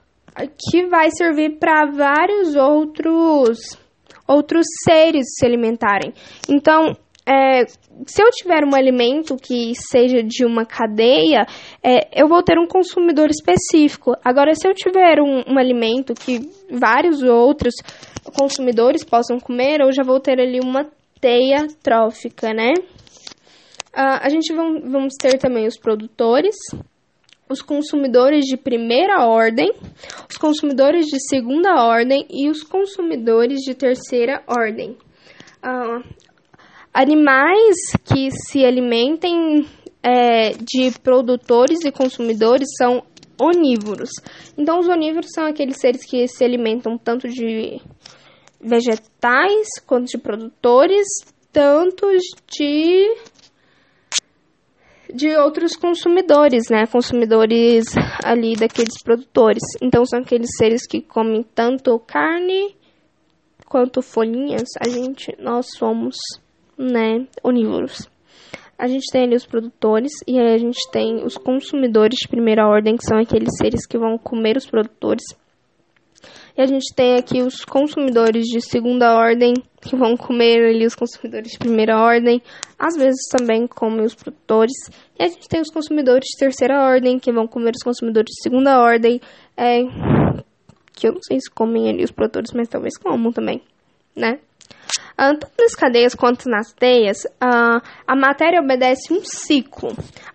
que vai servir para vários outros outros seres se alimentarem. Então, é, se eu tiver um alimento que seja de uma cadeia, é, eu vou ter um consumidor específico. Agora, se eu tiver um, um, alimento que vários outros consumidores possam comer, eu já vou ter ali uma teia trófica, né? Uh, a gente vão, vamos ter também os produtores, os consumidores de primeira ordem, os consumidores de segunda ordem e os consumidores de terceira ordem. Uh, Animais que se alimentem é, de produtores e consumidores são onívoros. Então, os onívoros são aqueles seres que se alimentam tanto de vegetais quanto de produtores, tanto de de outros consumidores, né? Consumidores ali daqueles produtores. Então são aqueles seres que comem tanto carne quanto folhinhas. A gente, nós somos né, onívoros. A gente tem ali os produtores e aí a gente tem os consumidores de primeira ordem, que são aqueles seres que vão comer os produtores. E a gente tem aqui os consumidores de segunda ordem, que vão comer ali os consumidores de primeira ordem, às vezes também comem os produtores. E a gente tem os consumidores de terceira ordem, que vão comer os consumidores de segunda ordem, é, que eu não sei se comem ali os produtores, mas talvez comam também, né? Uh, tanto nas cadeias quanto nas teias, uh, a matéria obedece um ciclo,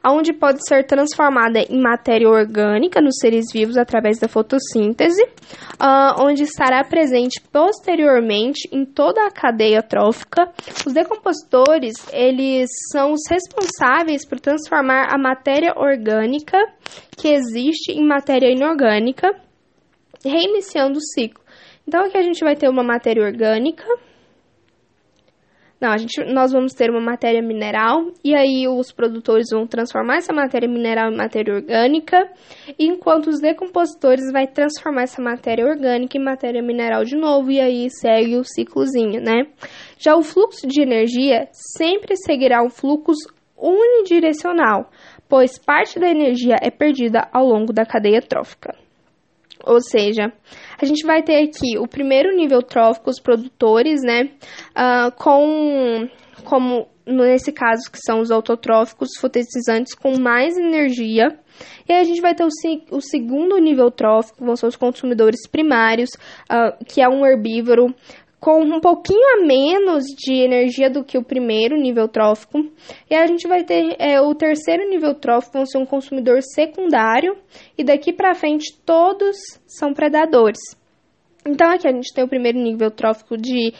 onde pode ser transformada em matéria orgânica nos seres vivos através da fotossíntese, uh, onde estará presente posteriormente em toda a cadeia trófica. Os decompositores, eles são os responsáveis por transformar a matéria orgânica que existe em matéria inorgânica, reiniciando o ciclo. Então aqui a gente vai ter uma matéria orgânica, Não, a gente, nós vamos ter uma matéria mineral e aí os produtores vão transformar essa matéria mineral em matéria orgânica, enquanto os decompositores vai transformar essa matéria orgânica em matéria mineral de novo e aí segue o ciclozinho, né? Já o fluxo de energia sempre seguirá um fluxo unidirecional, pois parte da energia é perdida ao longo da cadeia trófica. Ou seja, a gente vai ter aqui o primeiro nível trófico, os produtores, né? Uh, com como nesse caso que são os autotróficos fotossintetizados com mais energia. E aí a gente vai ter o, o segundo nível trófico, vão ser os consumidores primários, uh, que é um herbívoro com um pouquinho a menos de energia do que o primeiro nível trófico. E a gente vai ter é, o terceiro nível trófico, vão ser um consumidor secundário, e daqui para frente todos são predadores. Então aqui a gente tem o primeiro nível trófico de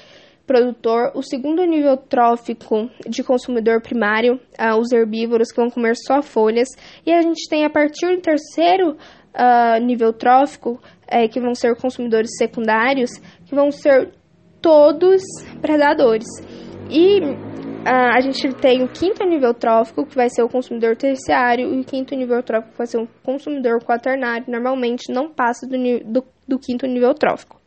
produtor, o segundo nível trófico de consumidor primário, uh, os herbívoros que vão comer só folhas, e a gente tem a partir do terceiro uh, nível trófico, é, que vão ser consumidores secundários, que vão ser todos predadores. E uh, a gente tem o quinto nível trófico, que vai ser o consumidor terciário, e o quinto nível trófico vai ser o consumidor quaternário. Normalmente não passa do, do, do quinto nível trófico.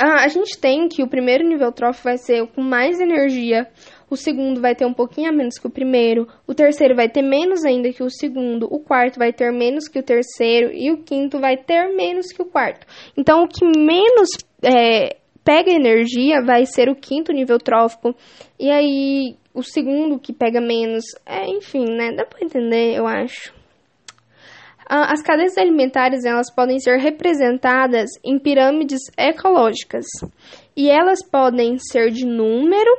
Uh, a gente tem que o primeiro nível trófico vai ser com mais energia, o segundo vai ter um pouquinho a menos que o primeiro, o terceiro vai ter menos ainda que o segundo, o quarto vai ter menos que o terceiro e o quinto vai ter menos que o quarto. Então, o que menos é, pega energia vai ser o quinto nível trófico. E aí, o segundo que pega menos. É, enfim, né? Dá pra entender, eu acho. As cadeias alimentares elas podem ser representadas em pirâmides ecológicas e elas podem ser de número,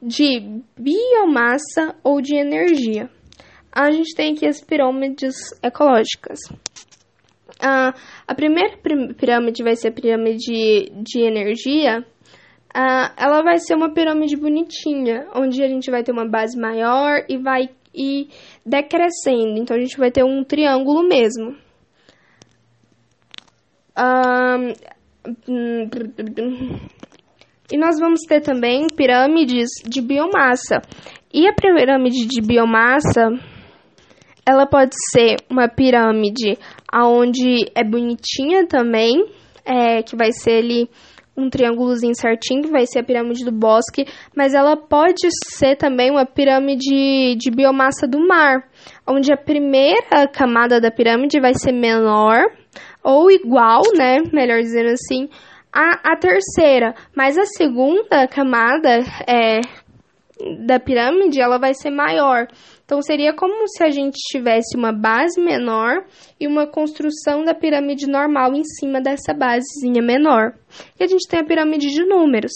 de biomassa ou de energia. A gente tem aqui as pirâmides ecológicas. Uh, a primeira pirâmide vai ser a pirâmide de energia. Uh, ela vai ser uma pirâmide bonitinha, onde a gente vai ter uma base maior e vai ir decrescendo. Então a gente vai ter um triângulo mesmo. Uh, e nós vamos ter também pirâmides de biomassa. E a pirâmide de biomassa ela pode ser uma pirâmide aonde é bonitinha também, é, que vai ser ali um triângulozinho certinho, que vai ser a pirâmide do bosque, mas ela pode ser também uma pirâmide de biomassa do mar, onde a primeira camada da pirâmide vai ser menor ou igual, né, melhor dizendo assim, a, a terceira, mas a segunda camada é, da pirâmide ela vai ser maior. Então seria como se a gente tivesse uma base menor e uma construção da pirâmide normal em cima dessa basezinha menor. E a gente tem a pirâmide de números.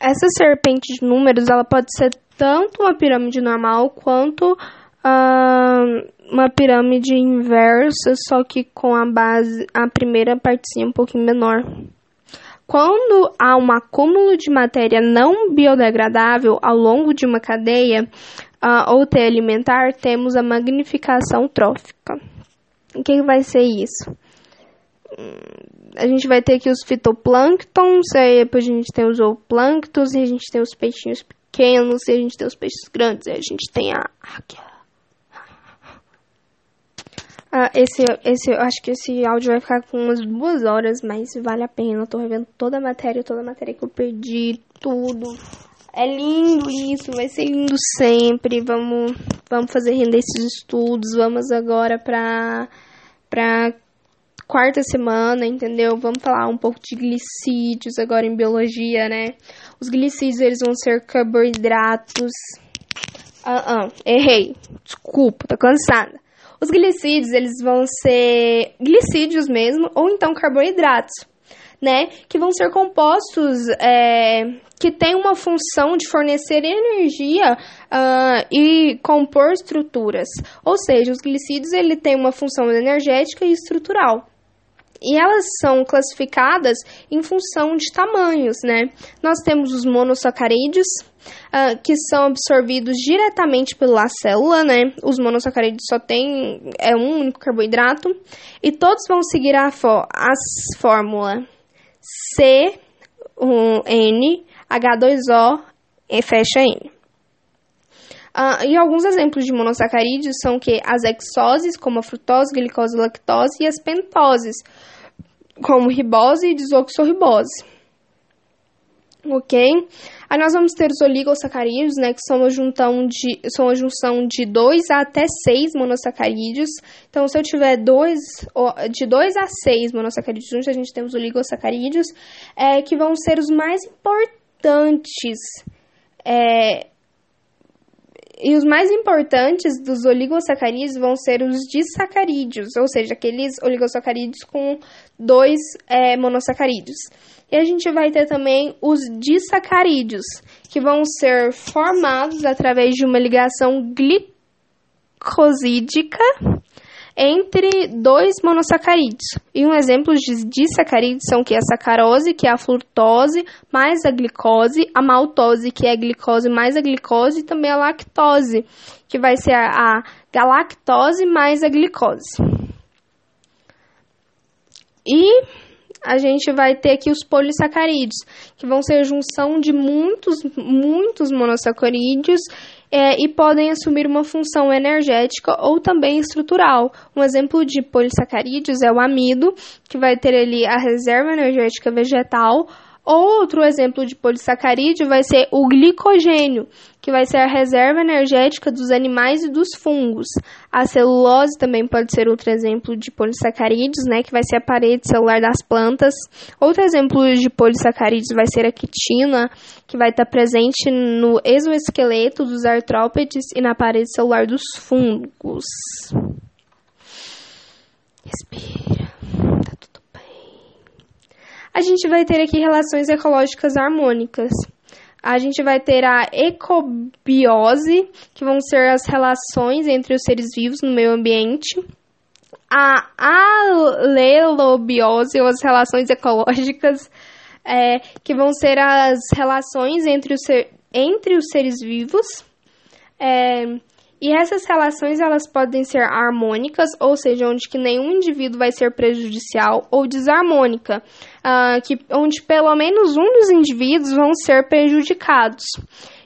Essa serpente de números ela pode ser tanto uma pirâmide normal quanto uma pirâmide inversa, só que com a base, a primeira partezinha um pouquinho menor. Quando há um acúmulo de matéria não biodegradável ao longo de uma cadeia uh, ou T alimentar, temos a magnificação trófica. O que vai ser isso? A gente vai ter aqui os fitoplânctons, aí depois a gente tem os zooplânctons, e a gente tem os peixinhos pequenos, e a gente tem os peixes grandes, e a gente tem a águia. Ah, esse, esse, eu acho que esse áudio vai ficar com umas duas horas, mas vale a pena. Eu tô revendo toda a matéria, toda a matéria que eu perdi, tudo. É lindo isso, vai ser lindo sempre. Vamos, vamos fazer render esses estudos. Vamos agora pra, pra quarta semana, entendeu? Vamos falar um pouco de glicídios agora em biologia, né? Os glicídios, eles vão ser carboidratos. Ah, ah, errei. Desculpa, tô cansada. Os glicídios, eles vão ser glicídios mesmo, ou então carboidratos, né? Que vão ser compostos é, que têm uma função de fornecer energia uh, e compor estruturas. Ou seja, os glicídios, ele tem uma função energética e estrutural. E elas são classificadas em função de tamanhos, né? Nós temos os monossacarídeos, uh, que são absorvidos diretamente pela célula, né? Os monossacarídeos só tem é um único carboidrato e todos vão seguir a, fó a fórmula C um N, H2O e fecha N. Uh, e alguns exemplos de monossacarídeos são que as hexoses, como a frutose, glicose, lactose, e as pentoses, como ribose e desoxorribose. Ok? Aí nós vamos ter os oligosacarídeos, né, que são uma, junção de, são uma junção de 2 a até 6 monossacarídeos. Então, se eu tiver dois, de 2 a 6 monossacarídeos juntos, a gente tem os oligosacarídeos, é, que vão ser os mais importantes. É, e os mais importantes dos oligosacarídeos vão ser os disacarídeos, ou seja, aqueles oligosacarídeos com dois é, monossacarídeos. E a gente vai ter também os disacarídeos, que vão ser formados através de uma ligação glicosídica entre dois monossacarídeos. E um exemplo de disacarídeos são que a sacarose, que é a frutose, mais a glicose, a maltose, que é a glicose mais a glicose, e também a lactose, que vai ser a, a galactose mais a glicose. E a gente vai ter aqui os polissacarídeos, que vão ser a junção de muitos, muitos monossacarídeos é, e podem assumir uma função energética ou também estrutural. Um exemplo de polissacarídeos é o amido, que vai ter ali a reserva energética vegetal Outro exemplo de polissacarídeo vai ser o glicogênio, que vai ser a reserva energética dos animais e dos fungos. A celulose também pode ser outro exemplo de polissacarídeos, né, que vai ser a parede celular das plantas. Outro exemplo de polissacarídeos vai ser a quitina, que vai estar presente no exoesqueleto dos artrópodes e na parede celular dos fungos. Respira a gente vai ter aqui relações ecológicas harmônicas. A gente vai ter a ecobiose, que vão ser as relações entre os seres vivos no meio ambiente. A alelobiose, ou as relações ecológicas, é, que vão ser as relações entre, os ser, entre os seres vivos. É, e essas relações elas podem ser harmônicas, ou seja, onde que nenhum indivíduo vai ser prejudicial, ou desarmônica, uh, que, onde pelo menos um dos indivíduos vão ser prejudicados.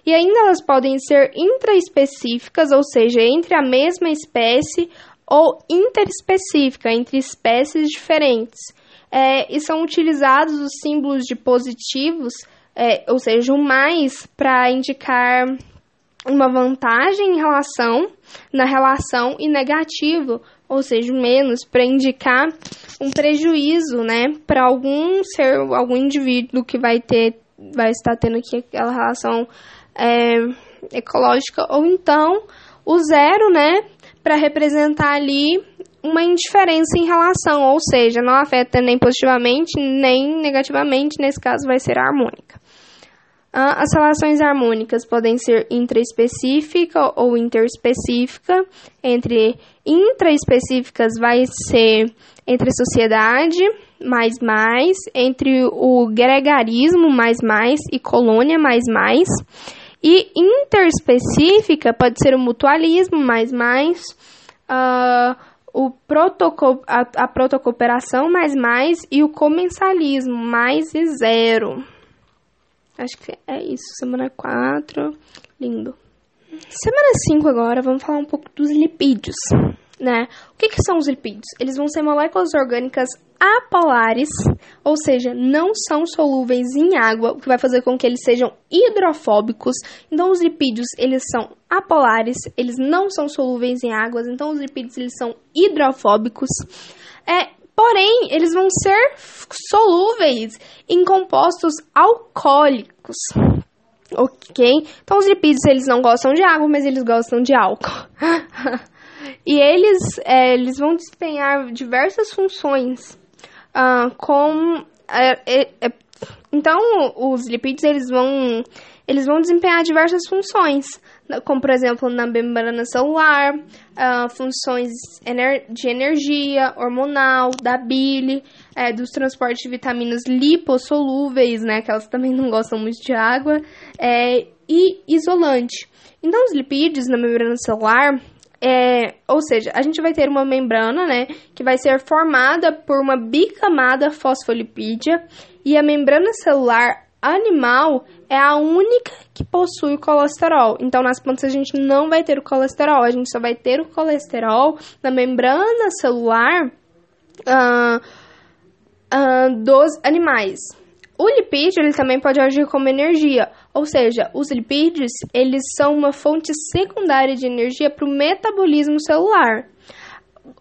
E ainda elas podem ser intraespecíficas, ou seja, entre a mesma espécie, ou interespecífica, entre espécies diferentes. É, e são utilizados os símbolos de positivos, é, ou seja, o mais, para indicar uma vantagem em relação na relação e negativo, ou seja, menos para indicar um prejuízo, né, para algum ser, algum indivíduo que vai ter, vai estar tendo aqui aquela relação é, ecológica, ou então o zero, né, para representar ali uma indiferença em relação, ou seja, não afeta nem positivamente nem negativamente, nesse caso vai ser harmônica. Ah, as relações harmônicas podem ser intraespecífica ou interespecífica. Entre intraespecíficas vai ser entre sociedade mais mais, entre o gregarismo mais mais e colônia mais mais. E interespecífica pode ser o mutualismo mais mais, uh, o protoco a, a protocooperação mais mais e o comensalismo mais e zero. Acho que é isso. Semana 4. Lindo. Semana 5 agora, vamos falar um pouco dos lipídios, né? O que, que são os lipídios? Eles vão ser moléculas orgânicas apolares, ou seja, não são solúveis em água, o que vai fazer com que eles sejam hidrofóbicos. Então, os lipídios, eles são apolares, eles não são solúveis em águas, então os lipídios, eles são hidrofóbicos. É, Porém, eles vão ser solúveis em compostos alcoólicos. Ok? Então, os lipídios, eles não gostam de água, mas eles gostam de álcool. [laughs] e eles, é, eles vão desempenhar diversas funções. Uh, com, é, é, então, os lipídios, eles vão, eles vão desempenhar diversas funções como por exemplo na membrana celular, uh, funções ener de energia, hormonal, da bile, é, dos transportes de vitaminas lipossolúveis, né, que elas também não gostam muito de água, é, e isolante. Então, os lipídios na membrana celular, é, ou seja, a gente vai ter uma membrana, né, que vai ser formada por uma bicamada fosfolipídia e a membrana celular animal é a única que possui colesterol. Então, nas plantas a gente não vai ter o colesterol, a gente só vai ter o colesterol na membrana celular uh, uh, dos animais. O lipídio ele também pode agir como energia, ou seja, os lipídios eles são uma fonte secundária de energia para o metabolismo celular.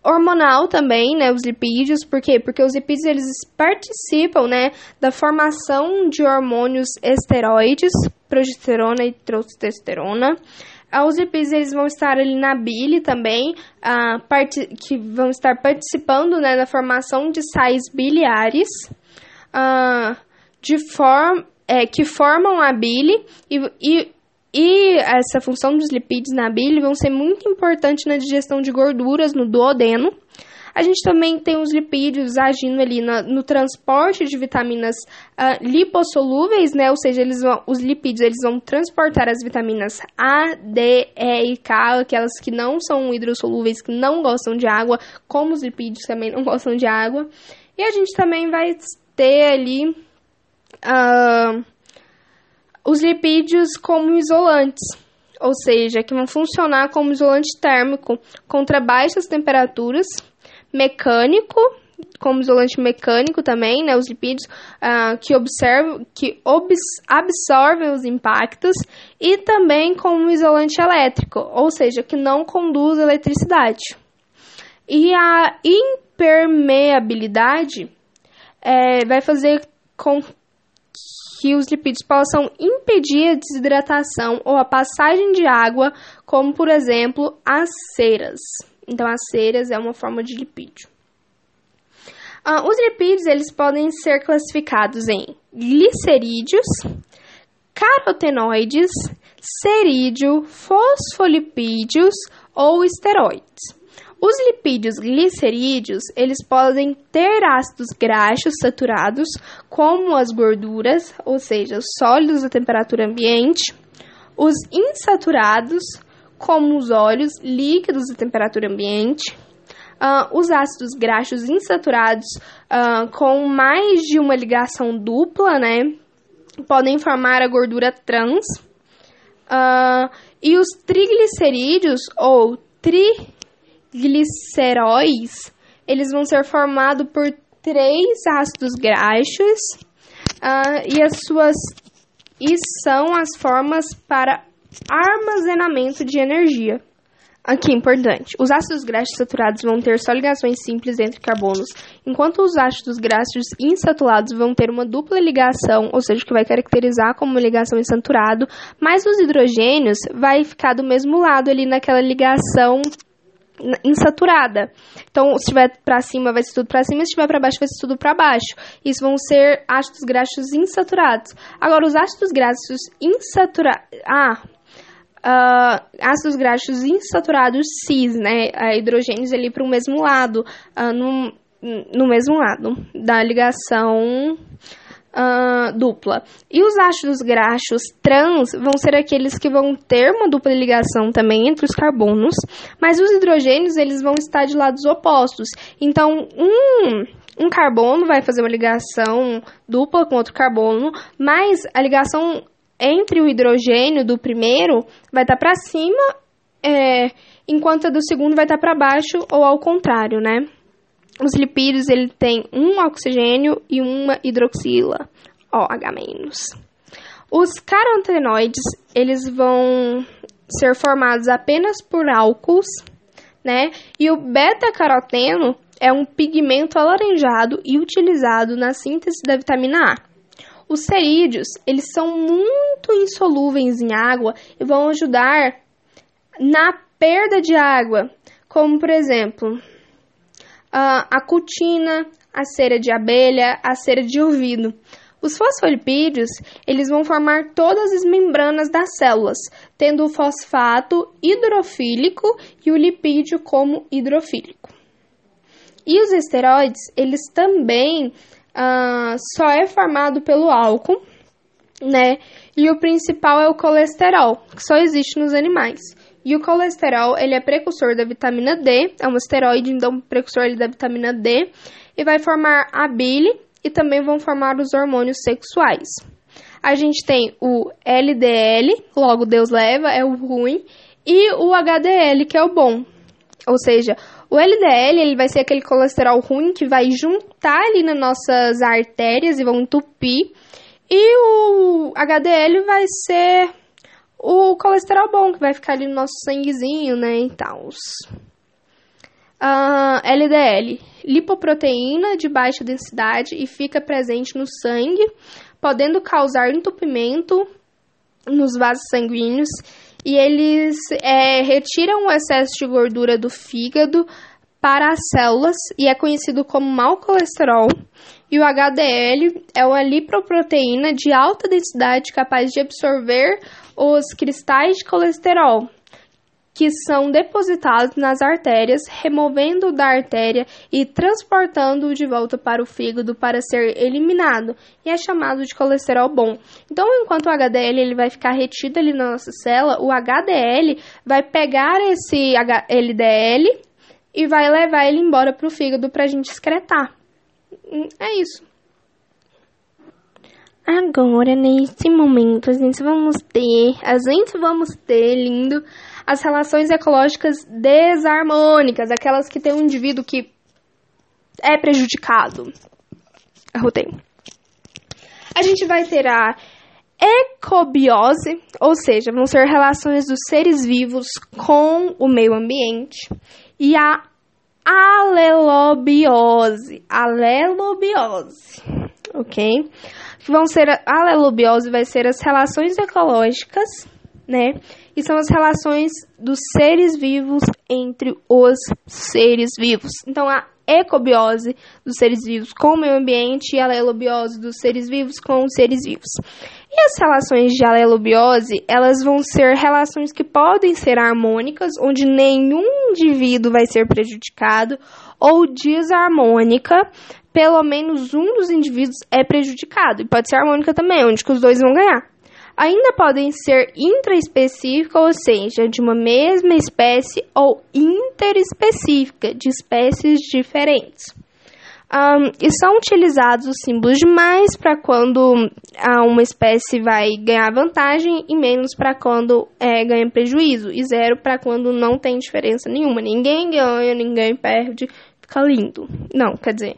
Hormonal também, né, os lipídios, por quê? Porque os lipídios eles participam, né, da formação de hormônios esteroides, progesterona e testosterona. Ah, os lipídios eles vão estar ali na bile também, uh, que vão estar participando né, na formação de sais biliares. Uh, de forma é, que formam a bile e, e, e essa função dos lipídios na bile vão ser muito importantes na digestão de gorduras no duodeno. A gente também tem os lipídios agindo ali no, no transporte de vitaminas uh, lipossolúveis, né? Ou seja, eles vão, os lipídios eles vão transportar as vitaminas A, D, E e K, aquelas que não são hidrossolúveis, que não gostam de água, como os lipídios também não gostam de água. E a gente também vai ter ali uh, os lipídios como isolantes, ou seja, que vão funcionar como isolante térmico contra baixas temperaturas, mecânico, como isolante mecânico também, né, os lipídios uh, que, observam, que absorvem os impactos, e também como isolante elétrico, ou seja, que não conduz eletricidade. E a impermeabilidade é, vai fazer com que os lipídios possam impedir a desidratação ou a passagem de água, como por exemplo as ceras. Então, as ceras é uma forma de lipídio. Uh, os lipídios eles podem ser classificados em glicerídeos, carotenoides, cerídeo, fosfolipídios ou esteroides. Os lipídios glicerídeos, eles podem ter ácidos graxos saturados, como as gorduras, ou seja, os sólidos a temperatura ambiente, os insaturados, como os óleos líquidos a temperatura ambiente, uh, os ácidos graxos insaturados uh, com mais de uma ligação dupla, né, podem formar a gordura trans, uh, e os triglicerídeos ou tri gliceróis, eles vão ser formados por três ácidos graxos uh, e as suas e são as formas para armazenamento de energia. Aqui, importante. Os ácidos graxos saturados vão ter só ligações simples entre carbonos, enquanto os ácidos graxos insaturados vão ter uma dupla ligação, ou seja, que vai caracterizar como ligação insaturado, mas os hidrogênios vai ficar do mesmo lado ali naquela ligação insaturada. Então, se estiver para cima, vai ser tudo para cima, se estiver para baixo, vai ser tudo para baixo. Isso vão ser ácidos graxos insaturados. Agora, os ácidos graxos insaturados. Ah, uh, ácidos graxos insaturados cis, né? Uh, hidrogênios ali para o mesmo lado, uh, no, no mesmo lado da ligação uh, dupla. E os ácidos graxos trans vão ser aqueles que vão ter uma dupla ligação também entre os carbonos, mas os hidrogênios eles vão estar de lados opostos. Então, um um carbono vai fazer uma ligação dupla com outro carbono, mas a ligação entre o hidrogênio do primeiro vai estar para cima, é, enquanto a do segundo vai estar para baixo ou ao contrário, né? Os lipídios ele tem um oxigênio e uma hidroxila, OH-. Os carotenoides eles vão ser formados apenas por álcools, né? E o beta-caroteno é um pigmento alaranjado e utilizado na síntese da vitamina A. Os cerídeos, eles são muito insolúveis em água e vão ajudar na perda de água, como por exemplo, a cutina, a cera de abelha, a cera de ouvido. Os fosfolipídios, eles vão formar todas as membranas das células, tendo o fosfato hidrofílico e o lipídio como hidrofílico. E os esteroides, eles também uh, só é formado pelo álcool, né? E o principal é o colesterol, que só existe nos animais. E o colesterol, ele é precursor da vitamina D, é um esteroide, então precursor da vitamina D, e vai formar a bile e também vão formar os hormônios sexuais. A gente tem o LDL, logo Deus leva, é o ruim, e o HDL, que é o bom. Ou seja, o LDL ele vai ser aquele colesterol ruim que vai juntar ali nas nossas artérias e vão entupir. E o HDL vai ser o colesterol bom, que vai ficar ali no nosso sanguezinho, né, e tal. Uh, LDL, lipoproteína de baixa densidade e fica presente no sangue, podendo causar entupimento nos vasos sanguíneos e eles é, retiram o excesso de gordura do fígado para as células e é conhecido como mau colesterol. E o HDL é uma lipoproteína de alta densidade capaz de absorver os cristais de colesterol, que são depositados nas artérias, removendo da artéria e transportando-o de volta para o fígado para ser eliminado, e é chamado de colesterol bom. Então, enquanto o HDL ele vai ficar retido ali na nossa célula, o HDL vai pegar esse LDL e vai levar ele embora para o fígado para a gente excretar. Hum, é isso. Agora, nesse momento, a gente vamos ter, a gente vamos ter, lindo, as relações ecológicas desarmônicas, aquelas que tem um indivíduo que é prejudicado. Arrotei. A gente vai ter a ecobiose, ou seja, vão ser relações dos seres vivos com o meio ambiente, e a alelobiose, alelobiose, ok? Que vão ser a alelobiose vai ser as relações ecológicas, né? que são as relações dos seres vivos entre os seres vivos. Então, a ecobiose dos seres vivos com o meio ambiente e a alelobiose dos seres vivos com os seres vivos. E as relações de alelobiose, elas vão ser relações que podem ser harmônicas, onde nenhum indivíduo vai ser prejudicado, ou desarmônica, pelo menos um dos indivíduos é prejudicado. E pode ser harmônica também, onde os dois vão ganhar ainda podem ser intraespecíficas, ou seja, de uma mesma espécie, ou interespecífica, de espécies diferentes. Um, e são utilizados os símbolos de mais para quando uma espécie vai ganhar vantagem e menos para quando é, ganha prejuízo, e zero para quando não tem diferença nenhuma. Ninguém ganha, ninguém perde, fica lindo. Não, quer dizer,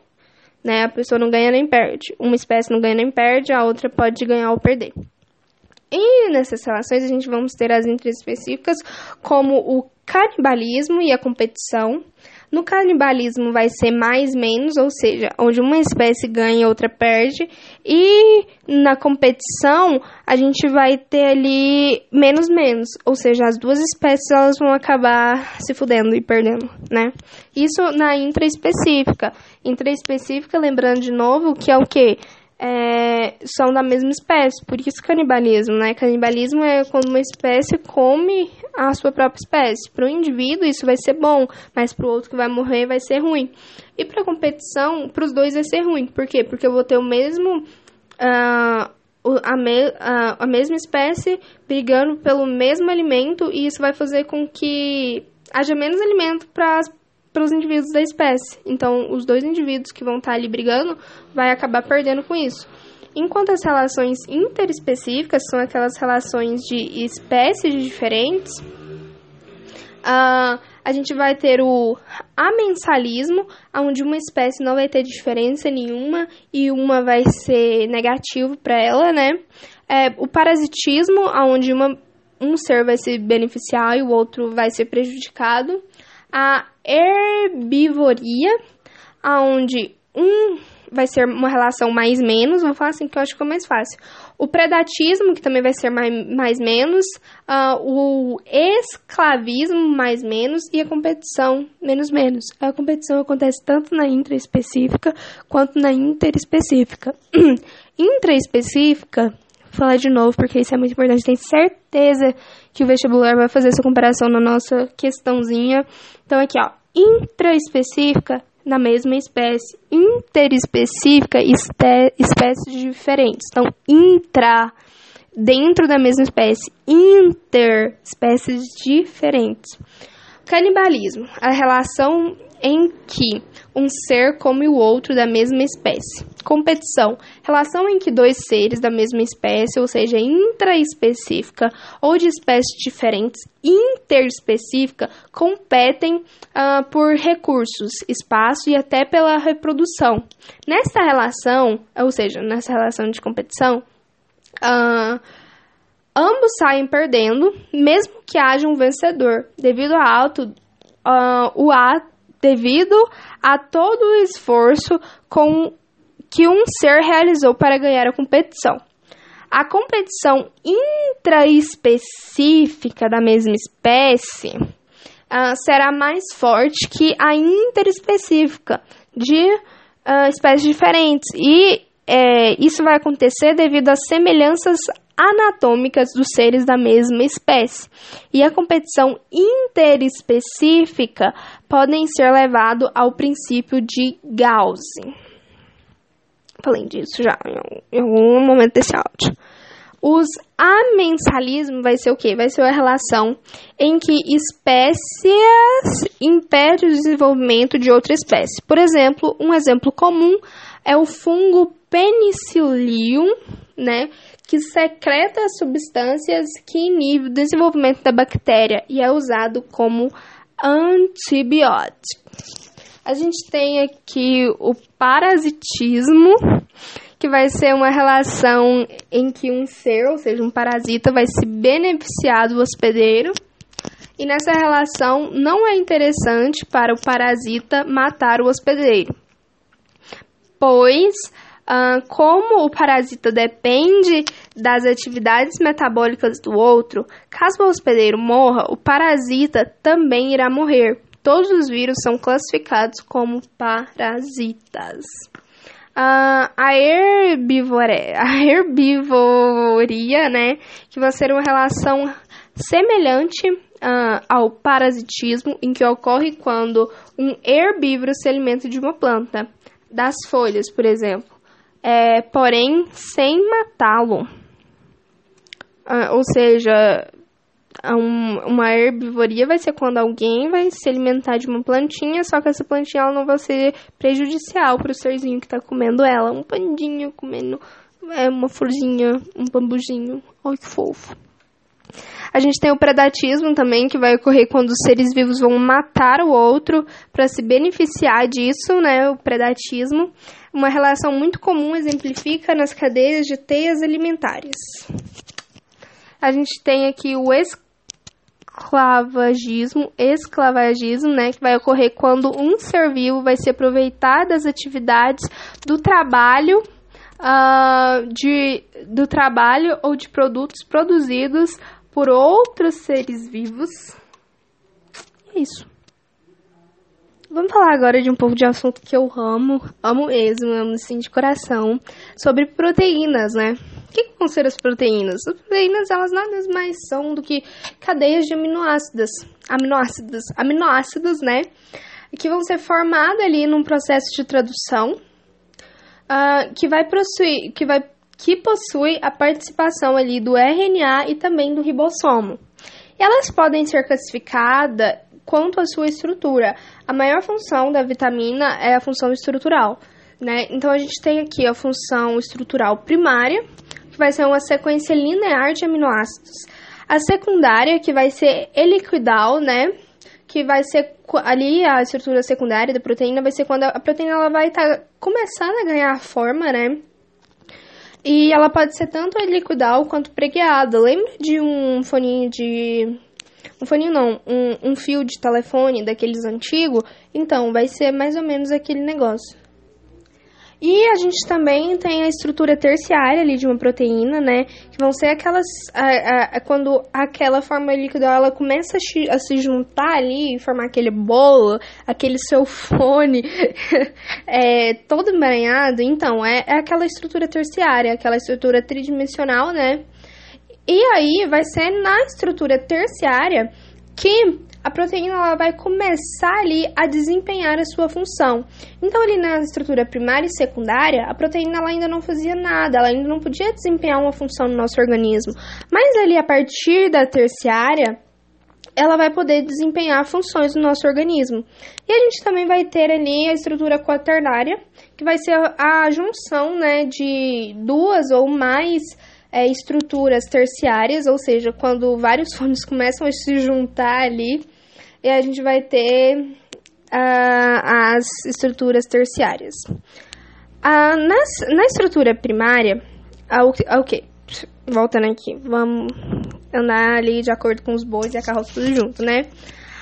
né, a pessoa não ganha nem perde. Uma espécie não ganha nem perde, a outra pode ganhar ou perder. E nessas relações a gente vamos ter as intraespecíficas como o canibalismo e a competição. No canibalismo vai ser mais menos, ou seja, onde uma espécie ganha e outra perde. E na competição a gente vai ter ali menos menos, ou seja, as duas espécies elas vão acabar se fudendo e perdendo, né? Isso na intraespecífica. Intraespecífica, lembrando de novo, que é o que? É, são da mesma espécie, por isso canibalismo, né? Canibalismo é quando uma espécie come a sua própria espécie. Para o indivíduo isso vai ser bom, mas para o outro que vai morrer vai ser ruim. E para a competição, para os dois vai ser ruim. Por quê? Porque eu vou ter o mesmo uh, a, me, uh, a mesma espécie brigando pelo mesmo alimento e isso vai fazer com que haja menos alimento para as para os indivíduos da espécie. Então, os dois indivíduos que vão estar tá ali brigando vai acabar perdendo com isso. Enquanto as relações interespecíficas são aquelas relações de espécies diferentes, uh, a gente vai ter o amensalismo, onde uma espécie não vai ter diferença nenhuma e uma vai ser negativo para ela, né? É, o parasitismo, onde uma, um ser vai se beneficiar e o outro vai ser prejudicado a herbivoria, aonde um vai ser uma relação mais menos, vou falar assim que eu acho que é mais fácil. O predatismo, que também vai ser mais, mais menos, uh, o esclavismo, mais menos, e a competição, menos menos. A competição acontece tanto na intraespecífica quanto na interespecífica. [clears throat] intraespecífica Vou falar de novo porque isso é muito importante. Tenho certeza que o vestibular vai fazer essa comparação na nossa questãozinha. Então, aqui, ó, intraespecífica na mesma espécie, interespecífica, espécies diferentes. Então, intra dentro da mesma espécie, interespécies diferentes. Canibalismo, a relação em que um ser come o outro da mesma espécie. Competição, relação em que dois seres da mesma espécie, ou seja, intraespecífica ou de espécies diferentes, interespecífica, competem uh, por recursos, espaço e até pela reprodução. Nessa relação, ou seja, nessa relação de competição, uh, ambos saem perdendo, mesmo que haja um vencedor, devido ao alto uh, o ato devido a todo o esforço com que um ser realizou para ganhar a competição. A competição intraespecífica da mesma espécie uh, será mais forte que a interespecífica de uh, espécies diferentes, e é, isso vai acontecer devido às semelhanças anatômicas dos seres da mesma espécie, e a competição interespecífica podem ser levado ao princípio de Gauss. Falei disso já em algum momento desse áudio. Os amensalismo vai ser o quê? Vai ser a relação em que espécies impedem o desenvolvimento de outra espécie. Por exemplo, um exemplo comum é o fungo Penicillium, né? que secreta substâncias que inibem o desenvolvimento da bactéria e é usado como antibiótico. A gente tem aqui o parasitismo, que vai ser uma relação em que um ser, ou seja, um parasita, vai se beneficiar do hospedeiro. E nessa relação não é interessante para o parasita matar o hospedeiro, pois Uh, como o parasita depende das atividades metabólicas do outro, caso o hospedeiro morra, o parasita também irá morrer. Todos os vírus são classificados como parasitas. Uh, a, herbivoria, a herbivoria, né, que vai ser uma relação semelhante uh, ao parasitismo, em que ocorre quando um herbívoro se alimenta de uma planta, das folhas, por exemplo é, porém sem matá-lo. Ah, ou seja, um, uma herbivoria vai ser quando alguém vai se alimentar de uma plantinha, só que essa plantinha ela não vai ser prejudicial para o serzinho que está comendo ela. Um pandinho comendo é, uma florzinha, um bambuzinho. Olha que fofo. A gente tem o predatismo também, que vai ocorrer quando os seres vivos vão matar o outro para se beneficiar disso, né? O predatismo. Uma relação muito comum exemplifica nas cadeias de teias alimentares. A gente tem aqui o esclavagismo, esclavagismo, né, que vai ocorrer quando um ser vivo vai se aproveitar das atividades do trabalho, uh, de, do trabalho ou de produtos produzidos por outros seres vivos. É isso. Vamos falar agora de um pouco de assunto que eu amo, amo mesmo, amo assim de coração, sobre proteínas, né? O que, que vão ser as proteínas? As proteínas, elas nada mais são do que cadeias de aminoácidos, aminoácidos, aminoácidos, né? Que vão ser formadas ali num processo de tradução, uh, que vai possuir, que vai que possui a participação ali do RNA e também do ribossomo. Elas podem ser classificadas quanto à sua estrutura. A maior função da vitamina é a função estrutural, né? Então a gente tem aqui a função estrutural primária, que vai ser uma sequência linear de aminoácidos. A secundária, que vai ser helicoidal, né? Que vai ser ali a estrutura secundária da proteína vai ser quando a proteína ela vai estar tá começando a ganhar forma, né? E ela pode ser tanto liquidal quanto pregueada. Lembra de um foninho de. Um foninho não, um, um fio de telefone daqueles antigos? Então, vai ser mais ou menos aquele negócio. E a gente também tem a estrutura terciária ali de uma proteína, né? Que vão ser aquelas. A, a, a, quando aquela forma líquida ela começa a, se juntar ali, formar aquele bolo, aquele seu fone [laughs] é, todo emaranhado. Então, é, é aquela estrutura terciária, aquela estrutura tridimensional, né? E aí vai ser na estrutura terciária que a proteína ela vai começar ali a desempenhar a sua função. Então, ali na estrutura primária e secundária, a proteína ela ainda não fazia nada, ela ainda não podia desempenhar uma função no nosso organismo. Mas ali a partir da terciária, ela vai poder desempenhar funções no nosso organismo. E a gente também vai ter ali a estrutura quaternária, que vai ser a, junção né, de duas ou mais é, estruturas terciárias, ou seja, quando vários [laughs] fones começam a se juntar ali, e a gente vai ter uh, as estruturas terciárias. Uh, nas, na estrutura primária, o okay, voltando aqui, vamos andar ali de acordo com os bois e a carroça tudo junto, né?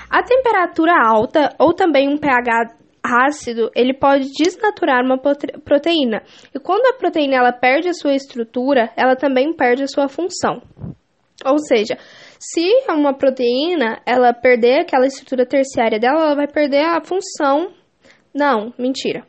A temperatura alta ou também um pH ácido, ele pode desnaturar uma proteína. E quando a proteína ela perde a sua estrutura, ela também perde a sua função. Ou seja, se uma proteína ela perder aquela estrutura terciária dela, ela vai perder a função. Não, mentira.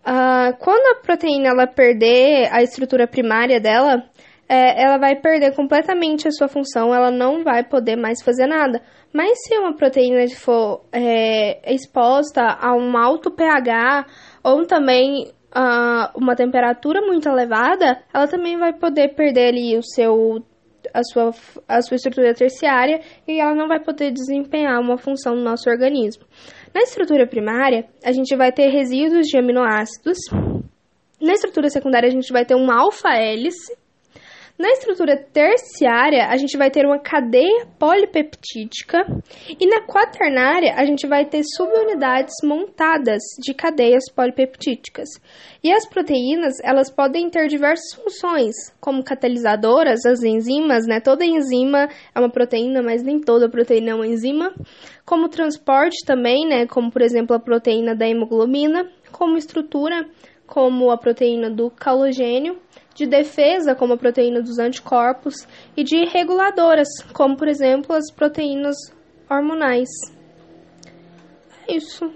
Uh, quando a proteína ela perder a estrutura primária dela, é, ela vai perder completamente a sua função, ela não vai poder mais fazer nada. Mas se uma proteína for é, exposta a um alto pH ou também uh, uma temperatura muito elevada, ela também vai poder perder ali o seu a sua, a sua estrutura terciária e ela não vai poder desempenhar uma função no nosso organismo. Na estrutura primária, a gente vai ter resíduos de aminoácidos. Na estrutura secundária, a gente vai ter uma alfa-hélice na estrutura terciária, a gente vai ter uma cadeia polipeptídica e na quaternária, a gente vai ter subunidades montadas de cadeias polipeptídicas. E as proteínas, elas podem ter diversas funções, como catalisadoras, as enzimas, né? Toda enzima é uma proteína, mas nem toda proteína é uma enzima. Como transporte também, né? Como, por exemplo, a proteína da hemoglobina. Como estrutura, como a proteína do calogênio de defesa, como a proteína dos anticorpos, e de reguladoras, como por exemplo as proteínas hormonais. É isso.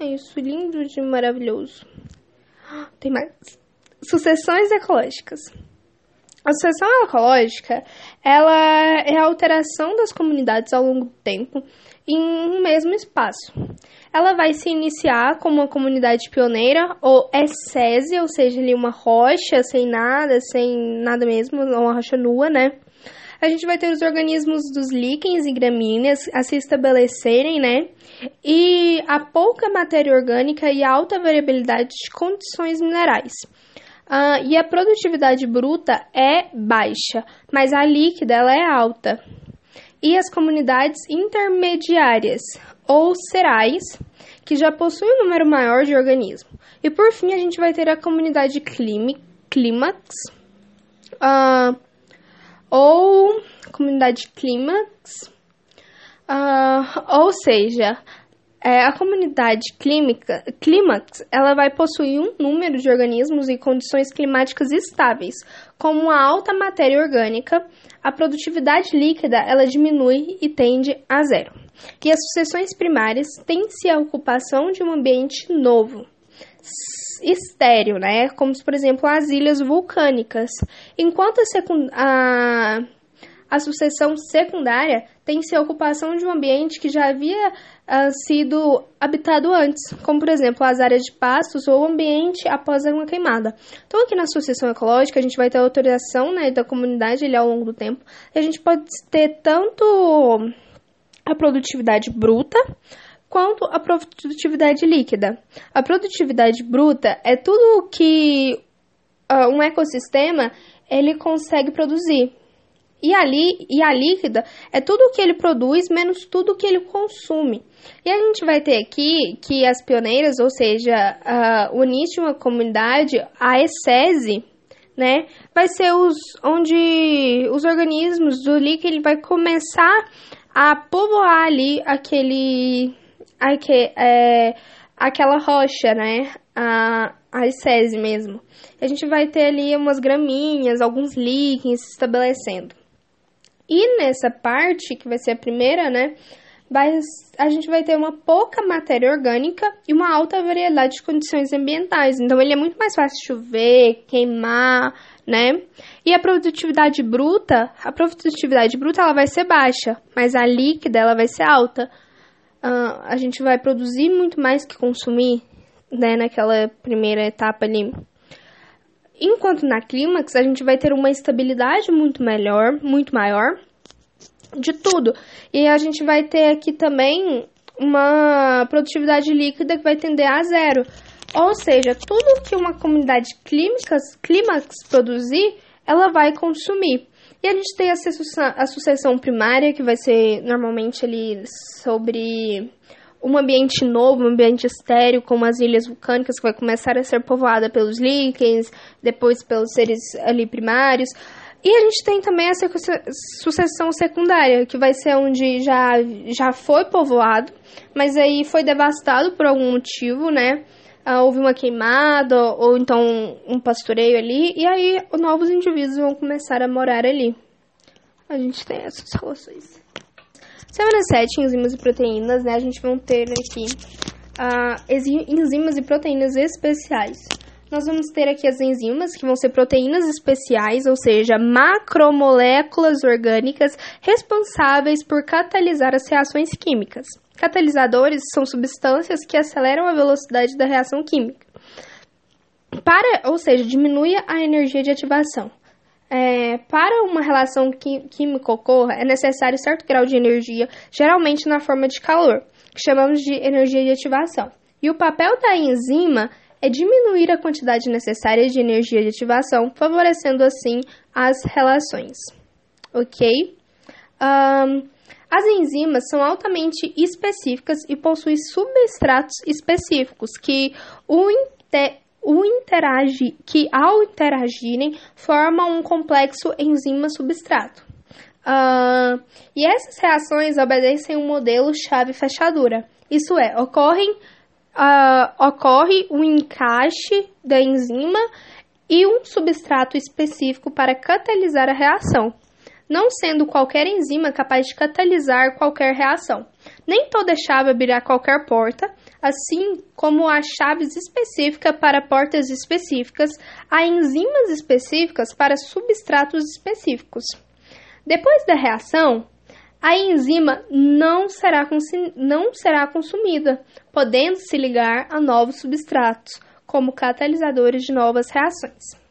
É isso, lindo de maravilhoso. Tem mais. Sucessões ecológicas. A sucessão ecológica, ela é a alteração das comunidades ao longo do tempo em um mesmo espaço. Ela vai se iniciar como uma comunidade pioneira ou essese, ou seja, ali uma rocha sem nada, sem nada mesmo, uma rocha nua, né? A gente vai ter os organismos dos líquens e gramíneas a se estabelecerem, né? E a pouca matéria orgânica e a alta variabilidade de condições minerais. Uh, e a produtividade bruta é baixa, mas a líquida ela é alta e as comunidades intermediárias ou cerais, que já possuem um número maior de organismos. E por fim, a gente vai ter a comunidade clímax, uh, ou comunidade clímax, uh, ou seja, é, a comunidade clímica, clímax, ela vai possuir um número de organismos e condições climáticas estáveis, como a alta matéria orgânica, a produtividade líquida ela diminui e tende a zero. E as sucessões primárias têm-se a ocupação de um ambiente novo, estéreo, né? Como, por exemplo, as ilhas vulcânicas. Enquanto a, a, a sucessão secundária tem-se a ocupação de um ambiente que já havia uh, sido habitado antes, como por exemplo as áreas de pastos ou o ambiente após uma queimada. Então aqui na sucessão ecológica a gente vai ter autorização né, da comunidade ali, ao longo do tempo a gente pode ter tanto a produtividade bruta quanto a produtividade líquida. A produtividade bruta é tudo que uh, um ecossistema ele consegue produzir. E, ali, e a líquida é tudo que ele produz menos tudo que ele consome. E a gente vai ter aqui que as pioneiras, ou seja, uh, o de uma comunidade, a ESESE, né, vai ser os onde os organismos do líquido ele vai começar a povoar ali aquele, aquele é, aquela rocha, né, a, a mesmo. A gente vai ter ali umas graminhas, alguns líquens se estabelecendo. E nessa parte, que vai ser a primeira, né? Vai, a gente vai ter uma pouca matéria orgânica e uma alta variedade de condições ambientais. Então, ele é muito mais fácil chover, queimar, né? E a produtividade bruta, a produtividade bruta ela vai ser baixa, mas a líquida ela vai ser alta. Uh, a gente vai produzir muito mais que consumir, né? Naquela primeira etapa ali. Enquanto na clímax a gente vai ter uma estabilidade muito melhor, muito maior de tudo. E a gente vai ter aqui também uma produtividade líquida que vai tender a zero. Ou seja, tudo que uma comunidade clímax, clímax produzir, ela vai consumir. E a gente tem a sucessão, primária, que vai ser normalmente ali sobre um ambiente novo, um ambiente estéreo, como as ilhas vulcânicas, que vai começar a ser povoada pelos líquens, depois pelos seres ali primários. E a gente tem também essa sucessão secundária, que vai ser onde já, já foi povoado, mas aí foi devastado por algum motivo, né? Ah, houve uma queimada, ou, ou então um pastoreio ali, e aí novos indivíduos vão começar a morar ali. A gente tem essas relações. Semana 7, enzimas e proteínas, né? A gente vai ter aqui uh, enzimas e proteínas especiais nós vamos ter aqui as enzimas, que vão ser proteínas especiais, ou seja, macromoléculas orgânicas responsáveis por catalisar as reações químicas. Catalisadores são substâncias que aceleram a velocidade da reação química. Para, ou seja, diminui a energia de ativação. É, para uma relação química ocorra, é necessário certo grau de energia, geralmente na forma de calor, que chamamos de energia de ativação. E o papel da enzima é diminuir a quantidade necessária de energia de ativação, favorecendo assim as relações. Ok? Um, as enzimas são altamente específicas e possuem substratos específicos que o, o interage, que ao interagirem formam um complexo enzima-substrato. Uh, e essas reações obedecem um modelo chave-fechadura. Isso é, ocorrem uh, ocorre o um encaixe da enzima e um substrato específico para catalisar a reação, não sendo qualquer enzima capaz de catalisar qualquer reação. Nem toda chave abrirá qualquer porta, assim como há chaves específicas para portas específicas, há enzimas específicas para substratos específicos. Depois da reação, a enzima não será, não será consumida, podendo se ligar a novos substratos, como catalisadores de novas reações.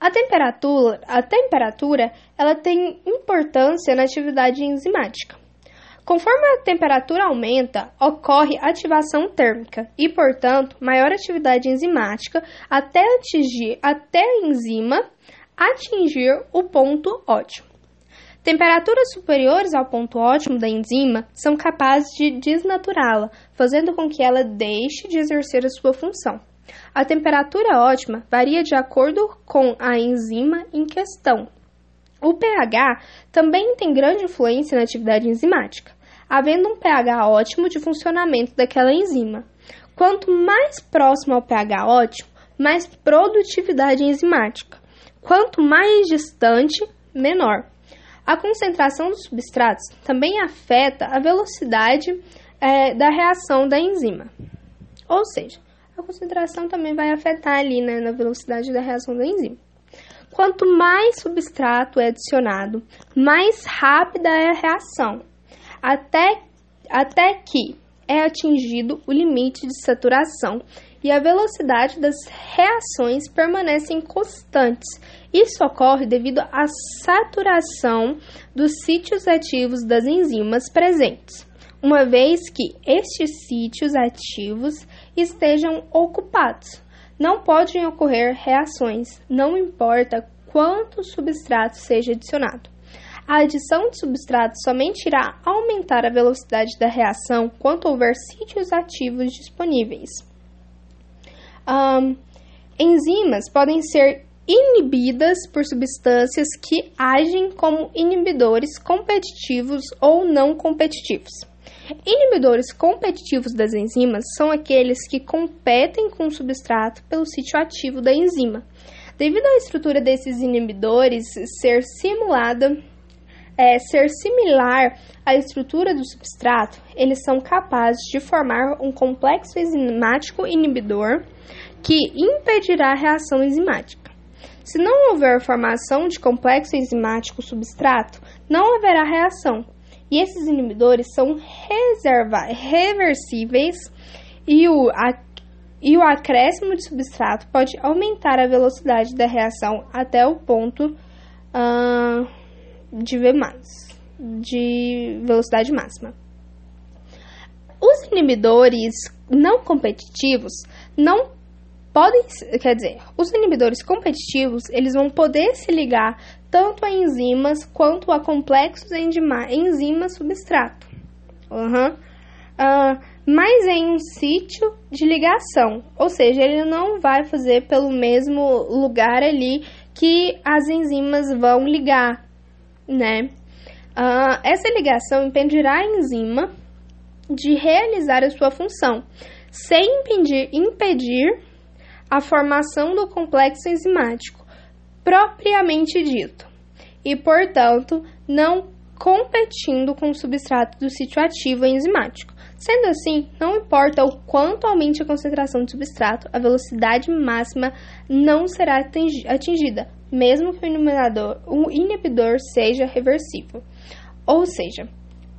A temperatura, a temperatura ela tem importância na atividade enzimática. Conforme a temperatura aumenta, ocorre ativação térmica e, portanto, maior atividade enzimática até atingir até a enzima atingir o ponto ótimo. Temperaturas superiores ao ponto ótimo da enzima são capazes de desnaturá-la, fazendo com que ela deixe de exercer a sua função. A temperatura ótima varia de acordo com a enzima em questão. O pH também tem grande influência na atividade enzimática, havendo um pH ótimo de funcionamento daquela enzima. Quanto mais próximo ao pH ótimo, mais produtividade enzimática. Quanto mais distante, menor. A concentração dos substratos também afeta a velocidade é, da reação da enzima. Ou seja, a concentração também vai afetar ali né, na velocidade da reação da enzima. Quanto mais substrato é adicionado, mais rápida é a reação, até, até que é atingido o limite de saturação e a velocidade das reações permanecem constantes. Isso ocorre devido à saturação dos sítios ativos das enzimas presentes, uma vez que estes sítios ativos estejam ocupados. Não podem ocorrer reações, não importa quanto substrato seja adicionado. A adição de substrato somente irá aumentar a velocidade da reação quando houver sítios ativos disponíveis. Um, enzimas podem ser inibidas por substâncias que agem como inibidores competitivos ou não competitivos. Inibidores competitivos das enzimas são aqueles que competem com o substrato pelo sítio ativo da enzima. Devido à estrutura desses inibidores ser simulada, é, ser similar à estrutura do substrato, eles são capazes de formar um complexo enzimático inibidor que impedirá a reação enzimática. Se não houver formação de complexo enzimático substrato, não haverá reação. E esses inibidores são reversíveis e o, a, e o acréscimo de substrato pode aumentar a velocidade da reação até o ponto uh, de V+, de velocidade máxima. Os inibidores não competitivos não podem, quer dizer, os inibidores competitivos, eles vão poder se ligar tanto a enzimas quanto a complexos enzimas substrato. Uhum. Uh, mas em um sítio de ligação, ou seja, ele não vai fazer pelo mesmo lugar ali que as enzimas vão ligar, né? Uh, essa ligação impedirá a enzima de realizar a sua função, sem impedir, impedir a formação do complexo enzimático propriamente dito, e, portanto, não competindo com o substrato do sítio ativo enzimático. Sendo assim, não importa o quanto aumente a concentração de substrato, a velocidade máxima não será atingida, mesmo que o, o inibidor seja reversível. Ou seja,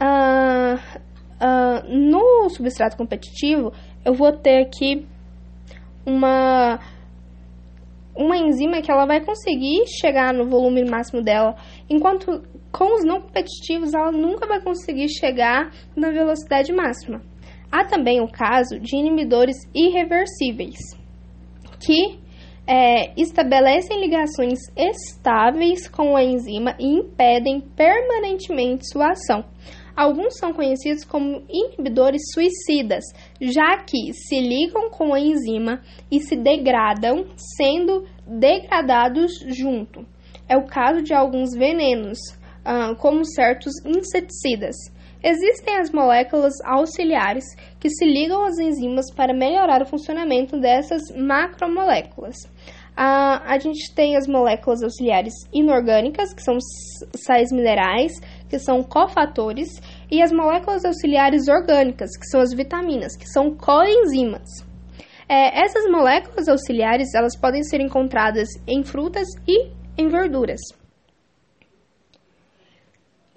uh, uh, no substrato competitivo, eu vou ter aqui uma uma enzima que ela vai conseguir chegar no volume máximo dela, enquanto com os não competitivos ela nunca vai conseguir chegar na velocidade máxima. Há também o caso de inibidores irreversíveis, que é, estabelecem ligações estáveis com a enzima e impedem permanentemente sua ação. Alguns são conhecidos como inibidores suicidas, já que se ligam com a enzima e se degradam, sendo degradados junto. É o caso de alguns venenos, ah, como certos inseticidas. Existem as moléculas auxiliares que se ligam às enzimas para melhorar o funcionamento dessas macromoléculas. Ah, a gente tem as moléculas auxiliares inorgânicas, que são sais minerais, que são cofatores, e as moléculas auxiliares orgânicas, que são as vitaminas, que são coenzimas. É, essas moléculas auxiliares elas podem ser encontradas em frutas e em verduras.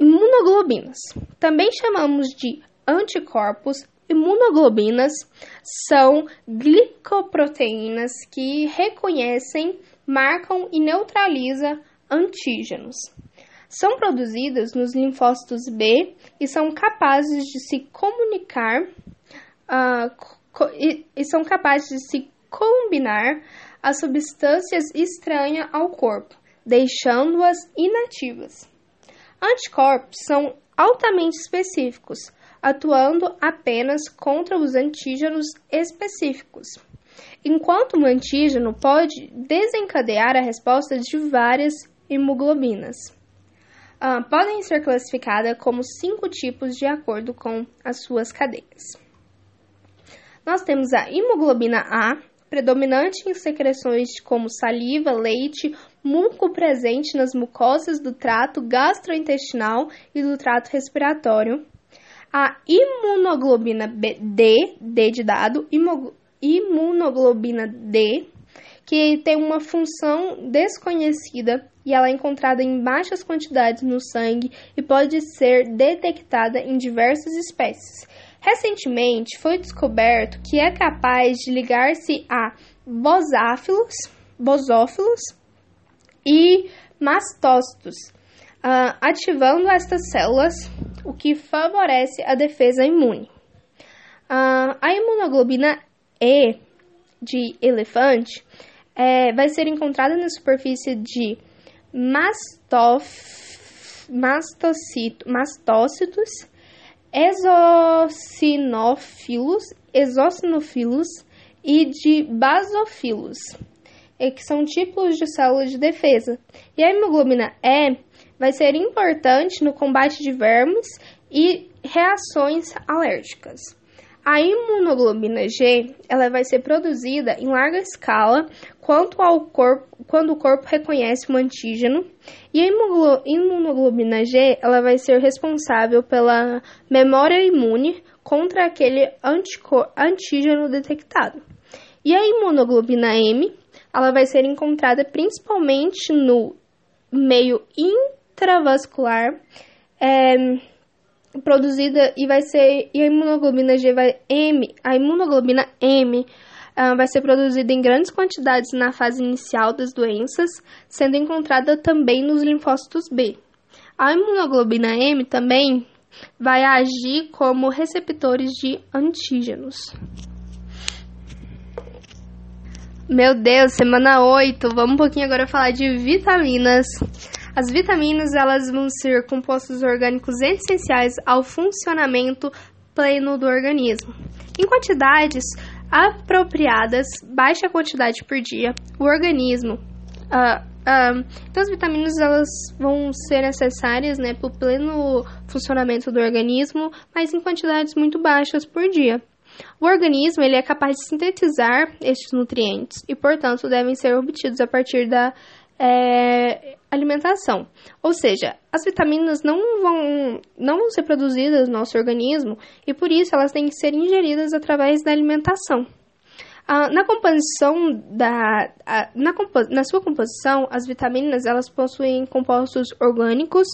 Imunoglobinas. Também chamamos de anticorpos. Imunoglobinas são glicoproteínas que reconhecem, marcam e neutralizam antígenos. São produzidas nos linfócitos B e são capazes de se comunicar uh, co e, e são capazes de se combinar a substâncias estranhas ao corpo, deixando-as inativas. Anticorpos são altamente específicos, atuando apenas contra os antígenos específicos, enquanto um antígeno pode desencadear a resposta de várias hemoglobinas. Uh, podem ser classificadas como cinco tipos de acordo com as suas cadeias. Nós temos a hemoglobina A, predominante em secreções como saliva, leite, muco presente nas mucosas do trato gastrointestinal e do trato respiratório. A imunoglobina D, D de dado, imunoglobina D, que tem uma função desconhecida e ela é encontrada em baixas quantidades no sangue e pode ser detectada em diversas espécies. Recentemente foi descoberto que é capaz de ligar-se a bosáfilos, bosófilos e mastócitos, uh, ativando estas células, o que favorece a defesa imune. Uh, a imunoglobina E de elefante é, vai ser encontrada na superfície de mastof, mastocito, mastócitos exocinófilos, exocinófilos e de basofilos, que são tipos de células de defesa. E a hemoglobina E vai ser importante no combate de vermes e reações alérgicas. A imunoglobina G ela vai ser produzida em larga escala quanto ao corpo, quando o corpo reconhece um antígeno, e a imunoglobina G ela vai ser responsável pela memória imune contra aquele antígeno detectado. E a imunoglobina M ela vai ser encontrada principalmente no meio intravascular, é, produzida e vai ser e a imunoglobina G vai M, a imunoglobina M uh, vai ser produzida em grandes quantidades na fase inicial das doenças, sendo encontrada também nos linfócitos B. A imunoglobina M também vai agir como receptores de antígenos. Meu Deus, semana 8. Vamos um pouquinho agora falar de vitaminas. As vitaminas, elas vão ser compostos orgânicos essenciais ao funcionamento pleno do organismo. Em quantidades apropriadas, baixa quantidade por dia, o organismo. Uh, uh, então, as vitaminas elas vão ser necessárias né, para o pleno funcionamento do organismo, mas em quantidades muito baixas por dia. O organismo ele é capaz de sintetizar estes nutrientes e, portanto, devem ser obtidos a partir da é, alimentação. Ou seja, as vitaminas não vão, não vão ser produzidas no nosso organismo e, por isso, elas têm que ser ingeridas através da alimentação. Ah, na composição da ah, na, na sua composição as vitaminas elas possuem compostos orgânicos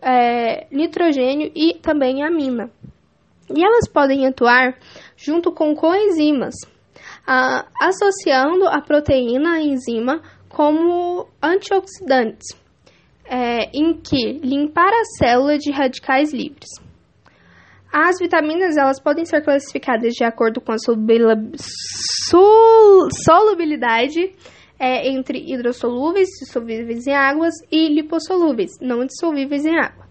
é, nitrogênio e também amina e elas podem atuar junto com coenzimas, ah, associando a proteína à enzima como antioxidantes, é, em que limpar a célula de radicais livres. As vitaminas elas podem ser classificadas de acordo com a solubilidade é, entre hidrossolúveis, dissolvíveis em águas, e lipossolúveis, não dissolvíveis em água.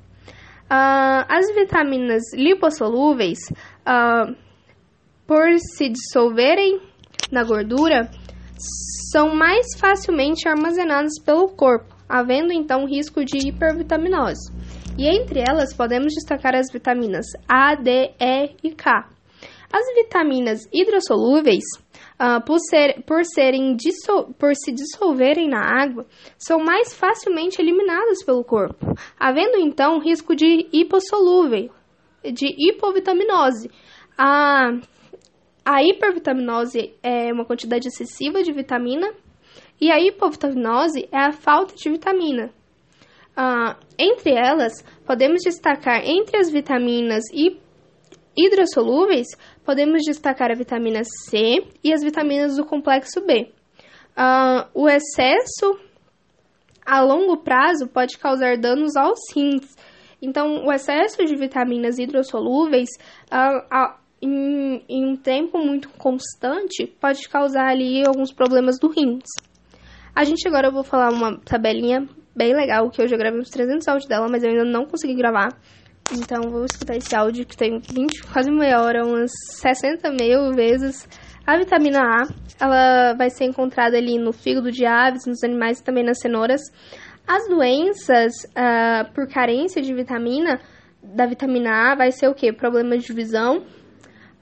Uh, as vitaminas lipossolúveis, uh, por se dissolverem na gordura, são mais facilmente armazenadas pelo corpo, havendo então risco de hipervitaminose. E entre elas podemos destacar as vitaminas A, D, E e K. As vitaminas hidrossolúveis uh, por, ser, por, serem por se dissolverem na água, são mais facilmente eliminadas pelo corpo, havendo então risco de hipossolúvel, de hipovitaminose. A, a hipervitaminose é uma quantidade excessiva de vitamina e a hipovitaminose é a falta de vitamina. Uh, entre elas, podemos destacar entre as vitaminas hidrossolúveis podemos destacar a vitamina C e as vitaminas do complexo B. Uh, o excesso a longo prazo pode causar danos aos rins. Então, o excesso de vitaminas hidrossolúveis uh, em, em, um tempo muito constante pode causar ali alguns problemas do rins. A gente agora eu vou falar uma tabelinha bem legal que eu já gravei uns 300 áudios dela, mas eu ainda não consegui gravar. Então vou escutar esse áudio que tem 20, quase meia hora, umas 60 mil vezes. A vitamina A, ela vai ser encontrada ali no fígado de aves, nos animais e também nas cenouras. As doenças uh, por carência de vitamina, da vitamina A, vai ser o que? Problemas de visão.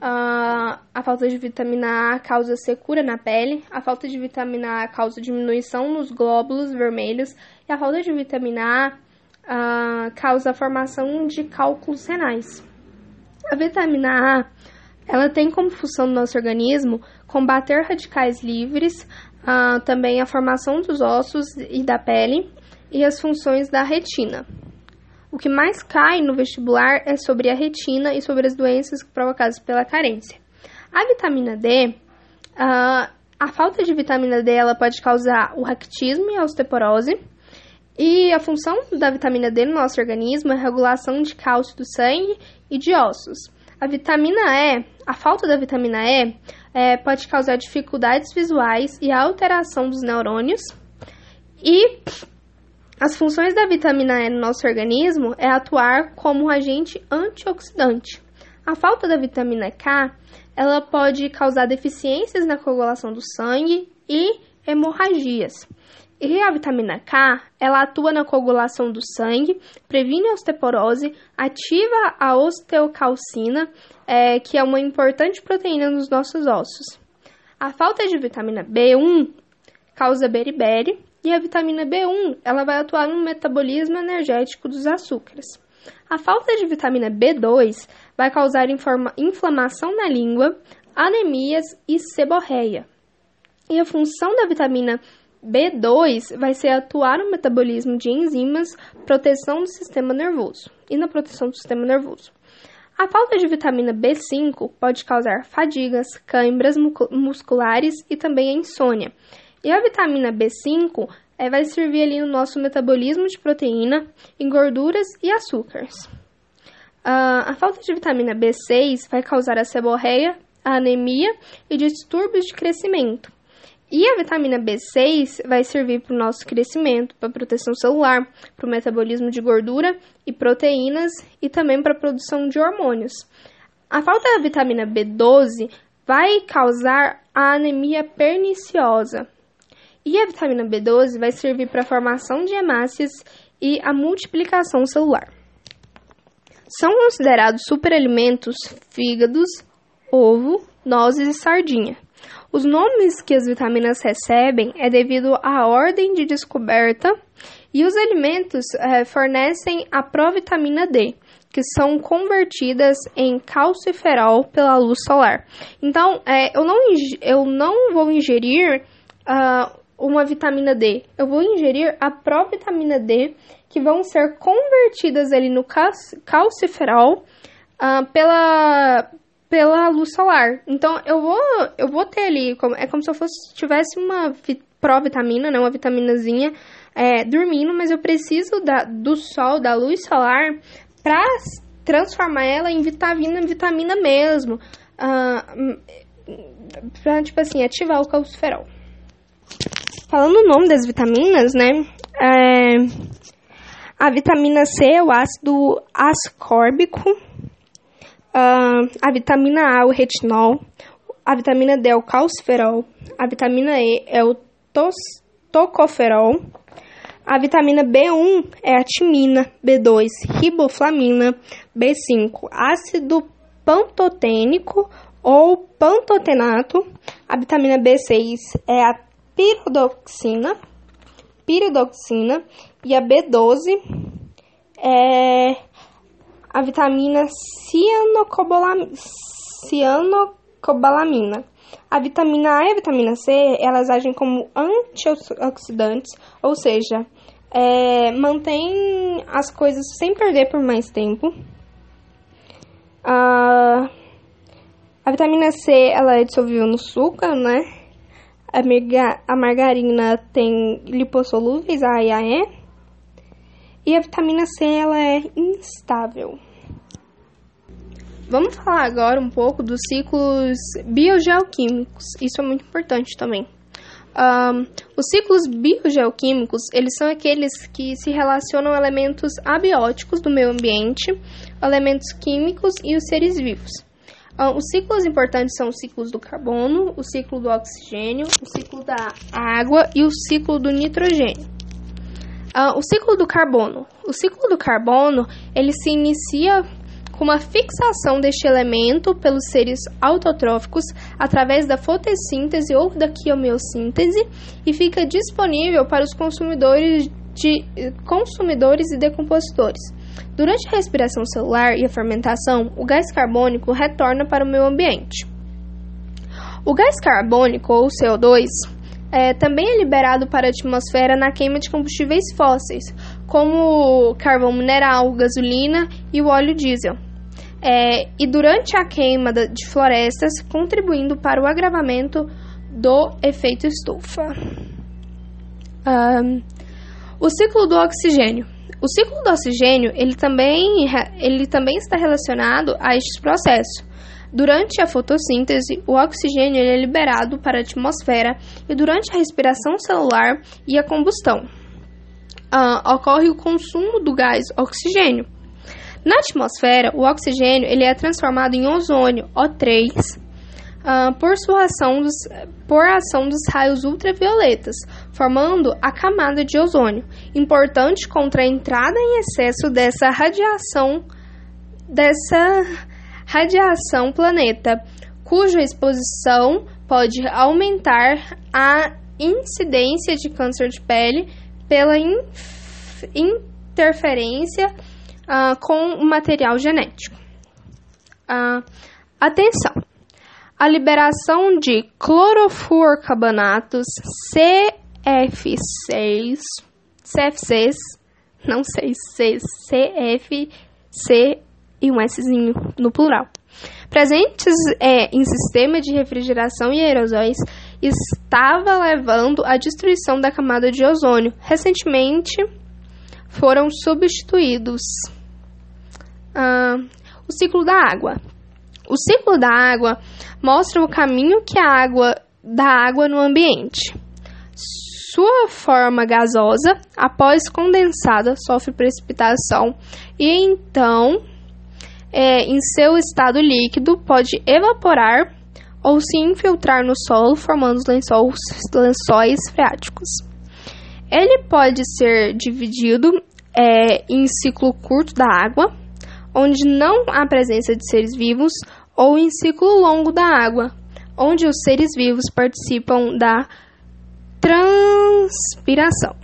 Uh, a falta de vitamina A causa secura na pele. A falta de vitamina A causa diminuição nos glóbulos vermelhos. E a falta de vitamina A uh, causa a formação de cálculos renais. A vitamina A ela tem como função no nosso organismo combater radicais livres, uh, também a formação dos ossos e da pele e as funções da retina. O que mais cai no vestibular é sobre a retina e sobre as doenças provocadas pela carência. A vitamina D, uh, a falta de vitamina D ela pode causar o raquitismo e a osteoporose, e a função da vitamina D no nosso organismo é a regulação de cálcio do sangue e de ossos. A vitamina E, a falta da vitamina E, é, pode causar dificuldades visuais e alteração dos neurônios. E as funções da vitamina E no nosso organismo é atuar como um agente antioxidante. A falta da vitamina K, ela pode causar deficiências na coagulação do sangue e hemorragias. E a vitamina K, ela atua na coagulação do sangue, previne a osteoporose, ativa a osteocalcina, é, que é uma importante proteína nos nossos ossos. A falta de vitamina B1 causa beriberi e a vitamina B1 ela vai atuar no metabolismo energético dos açúcares. A falta de vitamina B2 vai causar inflamação na língua, anemias e seborreia. E a função da vitamina B2 vai ser atuar no metabolismo de enzimas, proteção do sistema nervoso e na proteção do sistema nervoso. A falta de vitamina B5 pode causar fadigas, câimbras musculares e também a insônia. E a vitamina B5 é, vai servir ali no nosso metabolismo de proteína, em gorduras e açúcares. Uh, a falta de vitamina B6 vai causar a seborreia, a anemia e distúrbios de crescimento. E a vitamina B6 vai servir para o nosso crescimento, para a proteção celular, para o metabolismo de gordura e proteínas e também para a produção de hormônios. A falta da vitamina B12 vai causar a anemia perniciosa. E a vitamina B12 vai servir para a formação de hemácias e a multiplicação celular. São considerados superalimentos fígados, ovo, nozes e sardinha. Os nomes que as vitaminas recebem é devido à ordem de descoberta e os alimentos é, fornecem a provitamina D, que são convertidas em calciferol pela luz solar. Então, é, eu, não, eu não vou ingerir uh, uma vitamina D, eu vou ingerir a provitamina D, que vão ser convertidas ali no calciferol uh, pela, pela luz solar. Então eu vou eu vou ter ali é como se eu fosse tivesse uma provitamina, né, uma vitaminazinha é, dormindo, mas eu preciso da, do sol, da luz solar para transformar ela em vitamina, vitamina mesmo, uh, para tipo assim ativar o calciferol. Falando o nome das vitaminas, né? É, a vitamina C é o ácido ascórbico Uh, a vitamina A é o retinol, a vitamina D é o calciferol, a vitamina E é o tos, tocoferol, a vitamina B1 é a timina, B2 riboflamina, B5 ácido pantotênico ou pantotenato, a vitamina B6 é a piridoxina, piridoxina e a B12 é a vitamina cianocobalamina. A vitamina A e a vitamina C, elas agem como antioxidantes, ou seja, é, mantém as coisas sem perder por mais tempo. A, a vitamina C, ela é dissolvível no suco, né? A, a margarina tem lipossolúveis, A e AE. E a vitamina C, ela é instável. Vamos falar agora um pouco dos ciclos biogeoquímicos. Isso é muito importante também. Um, os ciclos biogeoquímicos, eles são aqueles que se relacionam a elementos abióticos do meio ambiente, elementos químicos e os seres vivos. Os ciclos importantes são os ciclos do carbono, o ciclo do oxigênio, o ciclo da água e o ciclo do nitrogênio. O ciclo do carbono. O ciclo do carbono, ele se inicia com uma fixação deste elemento pelos seres autotróficos através da fotossíntese ou da quimiossíntese e fica disponível para os consumidores, de, consumidores e decompositores. Durante a respiração celular e a fermentação, o gás carbônico retorna para o meio ambiente. O gás carbônico, ou CO2, é, também é liberado para a atmosfera na queima de combustíveis fósseis, como carvão mineral, gasolina e o óleo diesel é, e durante a queima de florestas, contribuindo para o agravamento do efeito estufa. Um, o ciclo do oxigênio. O ciclo do oxigênio ele também, ele também está relacionado a este processo. Durante a fotossíntese, o oxigênio é liberado para a atmosfera e durante a respiração celular e a combustão. Uh, ocorre o consumo do gás oxigênio, na atmosfera, o oxigênio ele é transformado em ozônio, O3, uh, por, sua ação dos, por ação dos raios ultravioletas, formando a camada de ozônio, importante contra a entrada em excesso dessa radiação dessa radiação planeta, cuja exposição pode aumentar a incidência de câncer de pele pela interferência uh, com o material genético. Uh, atenção! A liberação de clorofluorcarbonatos CF6, CF6, não sei se CFC e um Szinho no plural. Presentes é, em sistema de refrigeração e aerosóis, estava levando à destruição da camada de ozônio. Recentemente foram substituídos. Ah, o ciclo da água. O ciclo da água mostra o caminho que a água da água no ambiente. Sua forma gasosa, após condensada, sofre precipitação e então, é, em seu estado líquido, pode evaporar ou se infiltrar no solo, formando lençóis, lençóis freáticos. Ele pode ser dividido é, em ciclo curto da água, onde não há presença de seres vivos, ou em ciclo longo da água, onde os seres vivos participam da transpiração.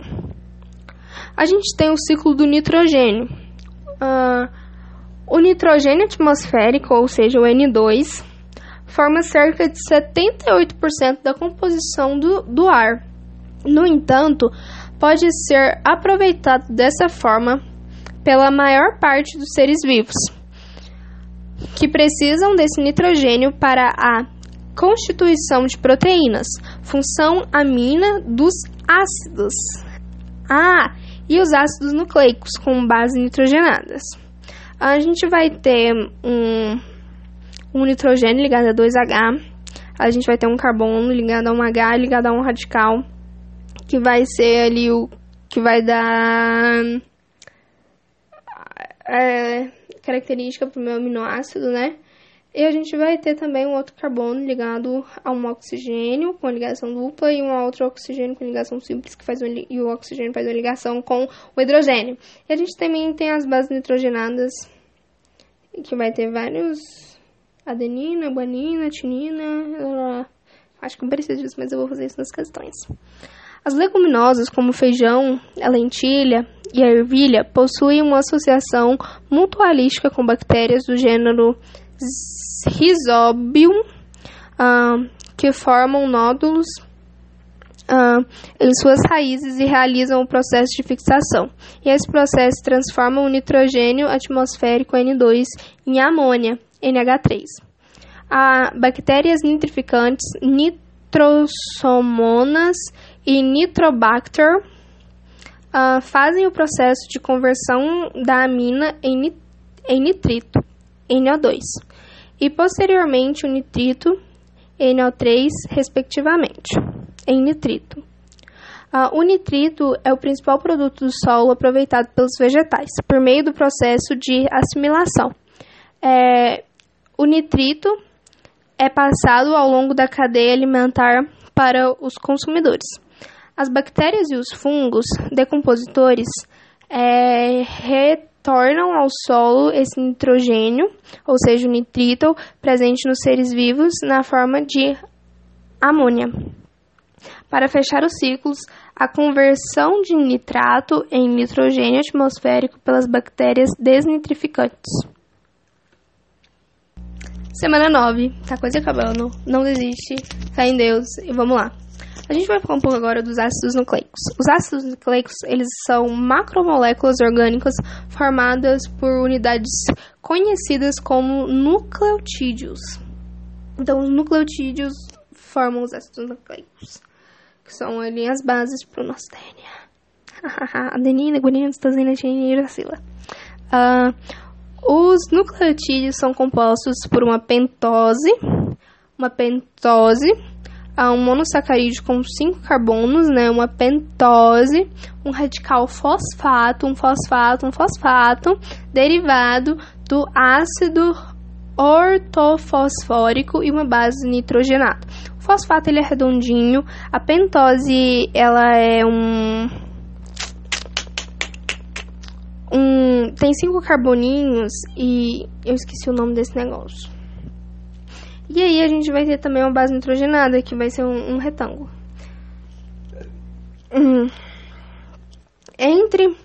A gente tem o ciclo do nitrogênio. Uh, o nitrogênio atmosférico, ou seja, o N2, forma cerca de 78% da composição do, do ar. No entanto, pode ser aproveitado dessa forma pela maior parte dos seres vivos, que precisam desse nitrogênio para a constituição de proteínas, função amina dos ácidos. Ah, e os ácidos nucleicos com base nitrogenadas. A gente vai ter um, um nitrogênio ligado a 2H, a gente vai ter um carbono ligado a um H ligado a um radical, que vai ser ali o que vai dar é, característica para o meu aminoácido, né? E a gente vai ter também um outro carbono ligado a um oxigênio com ligação dupla e um outro oxigênio com ligação simples que faz uma, e o oxigênio faz uma ligação com o hidrogênio. E a gente também tem as bases nitrogenadas que vai ter vários adenina, guanina, tinina, acho que não precisa disso, mas eu vou fazer isso nas questões. As leguminosas, como o feijão, a lentilha e a ervilha, possuem uma associação mutualística com bactérias do gênero Rhizobium, uh, que formam nódulos uh, em suas raízes e realizam o processo de fixação. E esse processo transforma o nitrogênio atmosférico N2 em amônia, NH3. Há bactérias nitrificantes, nitrosomonas e nitrobacter uh, fazem o processo de conversão da amina em, em nitrito, NO2, e posteriormente o nitrito, NO3, respectivamente, em nitrito. Uh, o nitrito é o principal produto do solo aproveitado pelos vegetais, por meio do processo de assimilação. É, o nitrito é passado ao longo da cadeia alimentar para os consumidores. As bactérias e os fungos decompositores é, retornam ao solo esse nitrogênio, ou seja, o nitrito, presente nos seres vivos na forma de amônia. Para fechar os ciclos, a conversão de nitrato em nitrogênio atmosférico pelas bactérias desnitrificantes. Semana 9, tá quase acabando. Não desiste, fé em Deus e vamos lá. A gente vai falar um pouco agora dos ácidos nucleicos. Os ácidos nucleicos, eles são macromoléculas orgânicas formadas por unidades conhecidas como nucleotídeos. Então, os nucleotídeos formam os ácidos nucleicos, que são ali as bases para o nosso DNA. [laughs] Adenina, guanina, citosina, e uracila. Uh, os nucleotídeos são compostos por uma pentose, uma pentose a um monossacarídeo com cinco carbonos, né, uma pentose, um radical fosfato, um fosfato, um fosfato, derivado do ácido ortofosfórico e uma base nitrogenada. O fosfato ele é redondinho, a pentose ela é um um tem cinco carboninhos e eu esqueci o nome desse negócio. E aí a gente vai ter também uma base nitrogenada, que vai ser um, um retângulo. Hum. Entre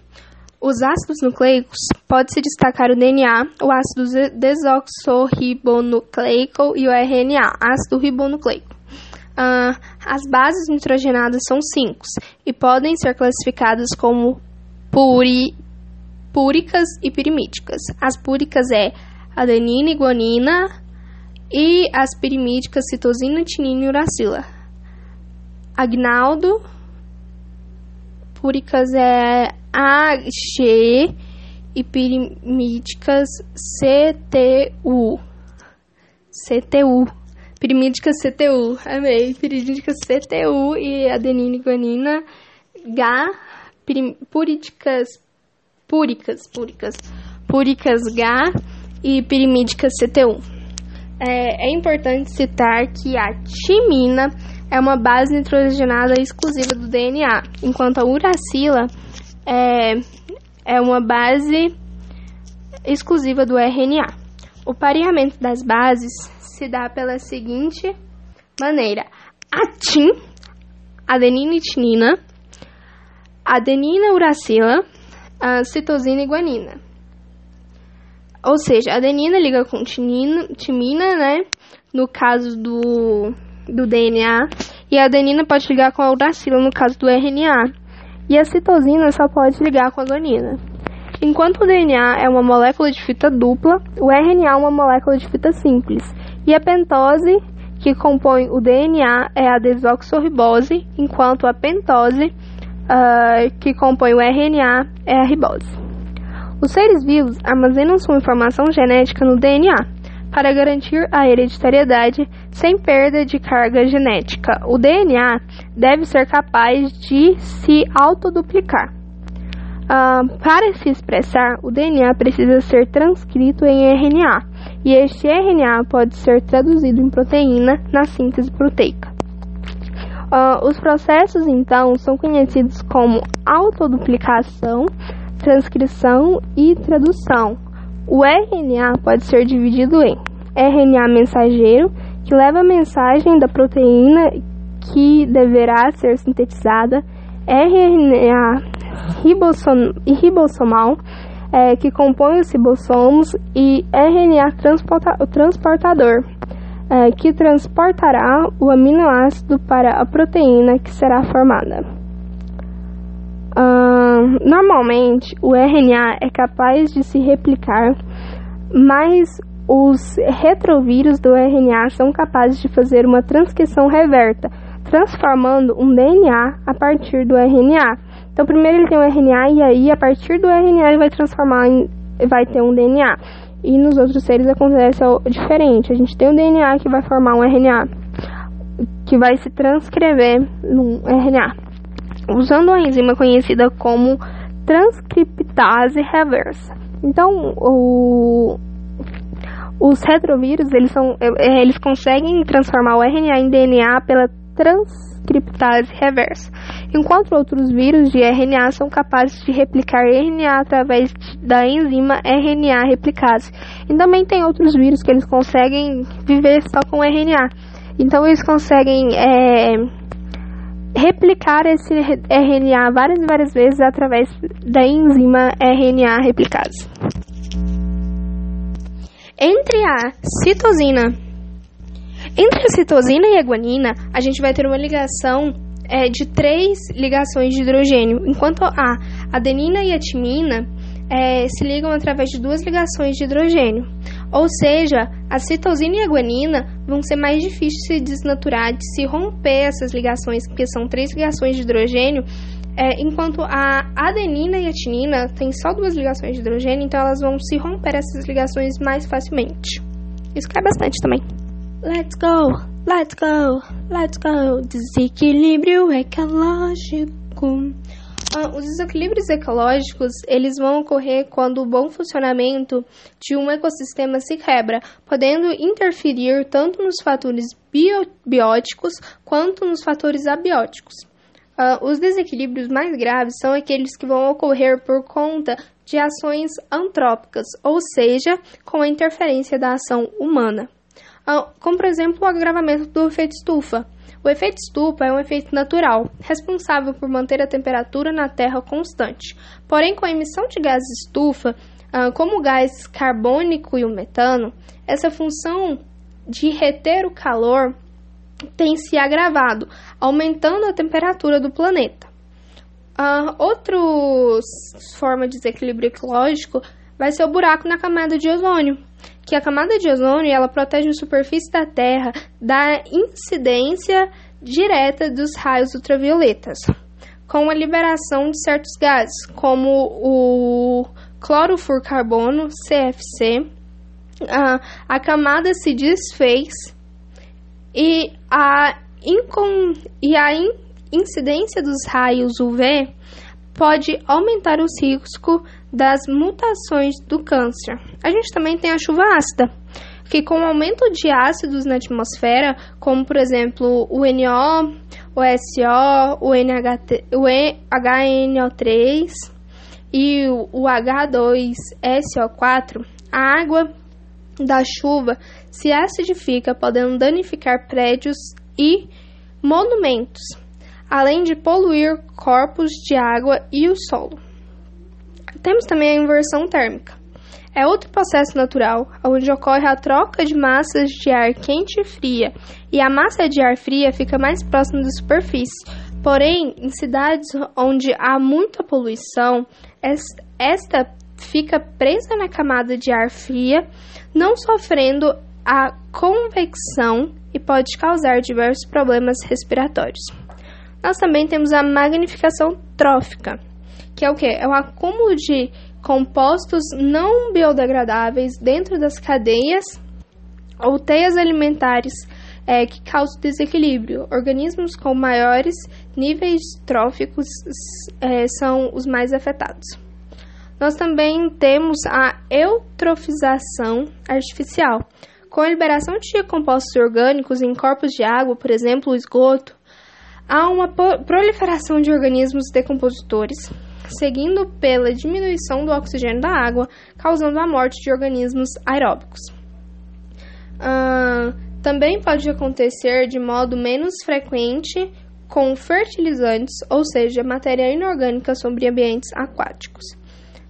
os ácidos nucleicos pode-se destacar o DNA, o ácido desoxorribonucleico e o RNA, ácido ribonucleico. Uh, as bases nitrogenadas são cinco e podem ser classificadas como puri, púricas e pirimídicas. As púricas é adenina e guanina e as pirimídicas citosina, tinina e uracila. Agnaldo, púricas é AG e pirimídicas CTU. CTU. Pirimídicas CTU. Amei. Pirimídicas CTU e adenina e guanina. H. Purídicas. Púricas. Púricas. Púricas H e pirimídicas CTU. É, é importante citar que a timina é uma base nitrogenada exclusiva do DNA, enquanto a uracila é, é uma base exclusiva do RNA. O pareamento das bases se dá pela seguinte maneira: a TIM, adenina e tinina, adenina uracila, a citosina e guanina. Ou seja, adenina liga com tinina, timina, né? No caso do, do DNA, e a adenina pode ligar com a uracila no caso do RNA e a citosina só pode ligar com a guanina. Enquanto o DNA é uma molécula de fita dupla, o RNA é uma molécula de fita simples, e a pentose que compõe o DNA é a desoxorribose, enquanto a pentose uh, que compõe o RNA é a ribose. Os seres vivos armazenam sua informação genética no DNA, para garantir a hereditariedade sem perda de carga genética. O DNA deve ser capaz de se autoduplicar. Uh, para se expressar, o DNA precisa ser transcrito em RNA, e este RNA pode ser traduzido em proteína na síntese proteica. Uh, os processos, então, são conhecidos como autoduplicação, transcrição e tradução. O RNA pode ser dividido em RNA mensageiro, que leva a mensagem da proteína que deverá ser sintetizada, RNA ribossom ribossomal, é, que compõe os ribossomos, e RNA transporta transportador, é, que transportará o aminoácido para a proteína que será formada. Uh, normalmente, o RNA é capaz de se replicar, mas os retrovírus do RNA são capazes de fazer uma transcrição reverta, transformando um DNA a partir do RNA. Então, primeiro ele tem o RNA e aí, a partir do RNA, ele vai transformar em, vai ter um DNA. E nos outros seres acontece diferente. A gente tem um DNA que vai formar um RNA, que vai se transcrever num RNA usando a enzima conhecida como transcriptase reversa. Então, o, os retrovírus eles, são, é, eles conseguem transformar o RNA em DNA pela transcriptase reversa, enquanto outros vírus de RNA são capazes de replicar RNA através da enzima RNA replicase. E também tem outros vírus que eles conseguem viver só com RNA. Então eles conseguem é, replicar esse RNA várias e várias vezes através da enzima RNA replicase. Entre a citosina, entre a citosina e a guanina, a gente vai ter uma ligação é, de três ligações de hidrogênio, enquanto a adenina e a timina é, se ligam através de duas ligações de hidrogênio. Ou seja, a citosina e a guanina vão ser mais difíceis de se desnaturar, de se romper essas ligações, porque são três ligações de hidrogênio, é, enquanto a adenina e a tinina têm só duas ligações de hidrogênio, então elas vão se romper essas ligações mais facilmente. Isso cai bastante também. Let's go, let's go, let's go. Desequilíbrio ecológico. Ah, os desequilíbrios ecológicos eles vão ocorrer quando o bom funcionamento de um ecossistema se quebra, podendo interferir tanto nos fatores bióticos quanto nos fatores abióticos. Uh, os desequilíbrios mais graves são aqueles que vão ocorrer por conta de ações antrópicas, ou seja, com a interferência da ação humana. ah, como por exemplo o agravamento do efeito estufa. O efeito estufa é um efeito natural, responsável por manter a temperatura na Terra constante. Porém, com a emissão de gases estufa, ah, como o gás carbônico e o metano, essa função de reter o calor tem se agravado, aumentando a temperatura do planeta. Uh, outra forma de desequilíbrio ecológico vai ser o buraco na camada de ozônio, que a camada de ozônio ela protege a superfície da Terra da incidência direta dos raios ultravioletas, com a liberação de certos gases, como o clorofurcarbono, CFC. Uh, a camada se desfez e a, incon, e a in, incidência dos raios UV pode aumentar o risco das mutações do câncer. A gente também tem a chuva ácida, que com o aumento de ácidos na atmosfera, como por exemplo o NO, o SO, o, NHT, o HNO3 e o H2SO4, a água da chuva se acidifica, podendo danificar prédios e monumentos, além de poluir corpos de água e o solo. Temos também a inversão térmica. É outro processo natural, onde ocorre a troca de massas de ar quente e fria, e a massa de ar fria fica mais próxima da superfície. Porém, em cidades onde há muita poluição, esta fica presa na camada de ar fria, não sofrendo a convecção e pode causar diversos problemas respiratórios. Nós também temos a magnificação trófica, que é o que? É o acúmulo de compostos não biodegradáveis dentro das cadeias ou teias alimentares é, que causam desequilíbrio. Organismos com maiores níveis tróficos é, são os mais afetados. Nós também temos a eutrofização artificial, com a liberação de compostos orgânicos em corpos de água, por exemplo, o esgoto, há uma proliferação de organismos decompositores, seguindo pela diminuição do oxigênio da água, causando a morte de organismos aeróbicos. Também pode acontecer de modo menos frequente com fertilizantes, ou seja, matéria inorgânica sobre ambientes aquáticos.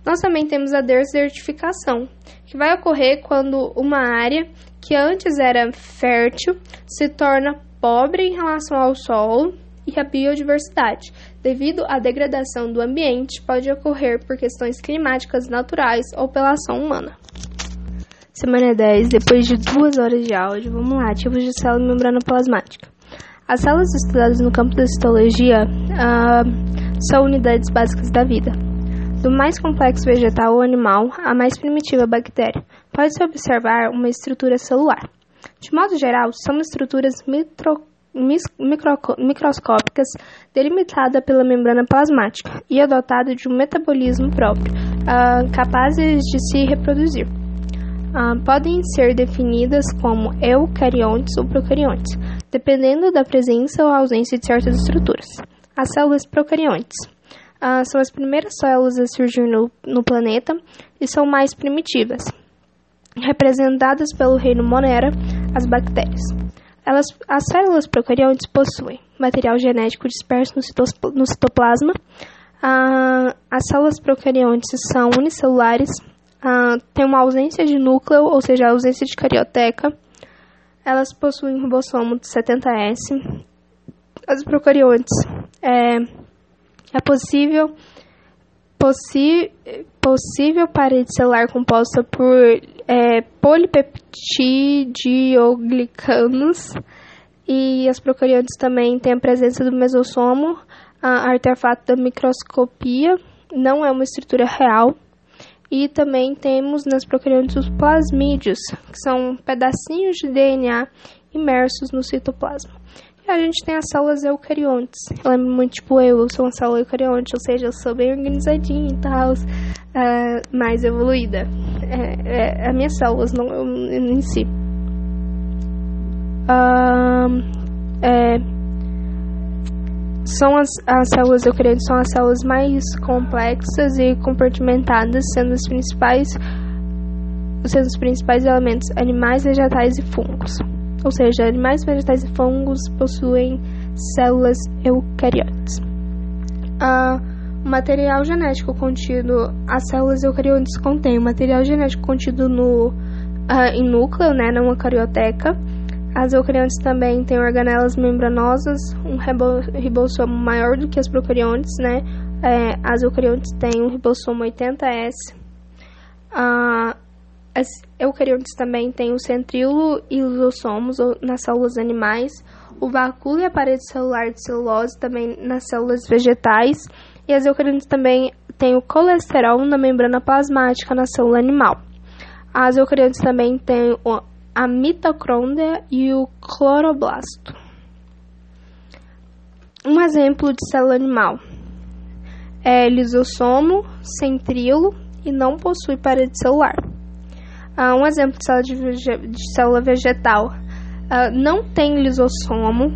Nós também temos a desertificação, que vai ocorrer quando uma área que antes era fértil se torna pobre em relação ao solo e à biodiversidade. Devido à degradação do ambiente, pode ocorrer por questões climáticas naturais ou pela ação humana. Semana 10, depois de duas horas de áudio, vamos lá, tipos de célula membrana plasmática. As células estudadas no campo da histologia uh, são unidades básicas da vida. Do mais complexo vegetal ou animal à mais primitiva bactéria, pode-se observar uma estrutura celular. De modo geral, são estruturas micro, microscópicas delimitadas pela membrana plasmática e adotada de um metabolismo próprio, uh, capazes de se reproduzir. Uh, podem ser definidas como eucariontes ou procariontes, dependendo da presença ou ausência de certas estruturas. As células procariontes ah, são as primeiras células a surgir no, no planeta e são mais primitivas, representadas pelo reino Monera, as bactérias. Elas, as células procariontes possuem material genético disperso no, no citoplasma. Ah, as células procariontes são unicelulares, ah, têm uma ausência de núcleo, ou seja, ausência de carioteca. Elas possuem ribossomo 70S. As procariontes é, é possível, possi, possível parede celular composta por é, polipeptidoglicanos e as procariontes também têm a presença do mesossomo, artefato da microscopia, não é uma estrutura real. E também temos nas procariontes os plasmídeos, que são pedacinhos de DNA imersos no citoplasma a gente tem as células eucariontes. Eu lembro muito, tipo, eu, eu sou uma célula eucarionte, ou seja, eu sou bem organizadinha e tal, uh, mais evoluída. É, é, as minhas células, não eu, em si. Uh, é, são as, as células eucariontes são as células mais complexas e compartimentadas, sendo as principais sendo os principais elementos animais, vegetais e fungos. Ou seja, animais, vegetais e fungos possuem células eucariotes. Ah, o material genético contido, as células eucariotes contêm o material genético contido no, ah, em núcleo, né, numa carioteca. As eucariontes também têm organelas membranosas, um ribossomo maior do que as procariontes, né? É, as eucariontes têm um ribossomo 80S. Ah, as eucariontes também têm o centríolo e lisossomos nas células animais, o vacúolo e a parede celular de celulose também nas células vegetais, e as eucariontes também têm o colesterol na membrana plasmática na célula animal. As eucariontes também têm a mitocôndria e o cloroblasto. Um exemplo de célula animal é lisossomo, centríolo e não possui parede celular. Uh, um exemplo de célula, de, de célula vegetal uh, não tem lisossomo,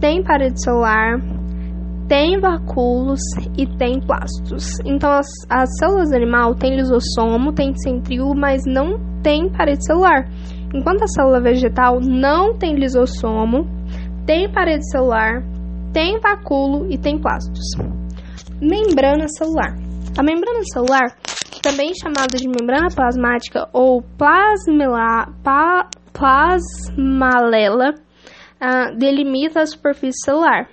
tem parede celular, tem vacúolos e tem plastos. Então, as, as células animal têm lisossomo, tem centríolo, mas não tem parede celular. Enquanto a célula vegetal não tem lisossomo, tem parede celular, tem vacúolo e tem plastos. Membrana celular. A membrana celular também chamada de membrana plasmática ou plasmela, pa, plasmalela, uh, delimita a superfície celular.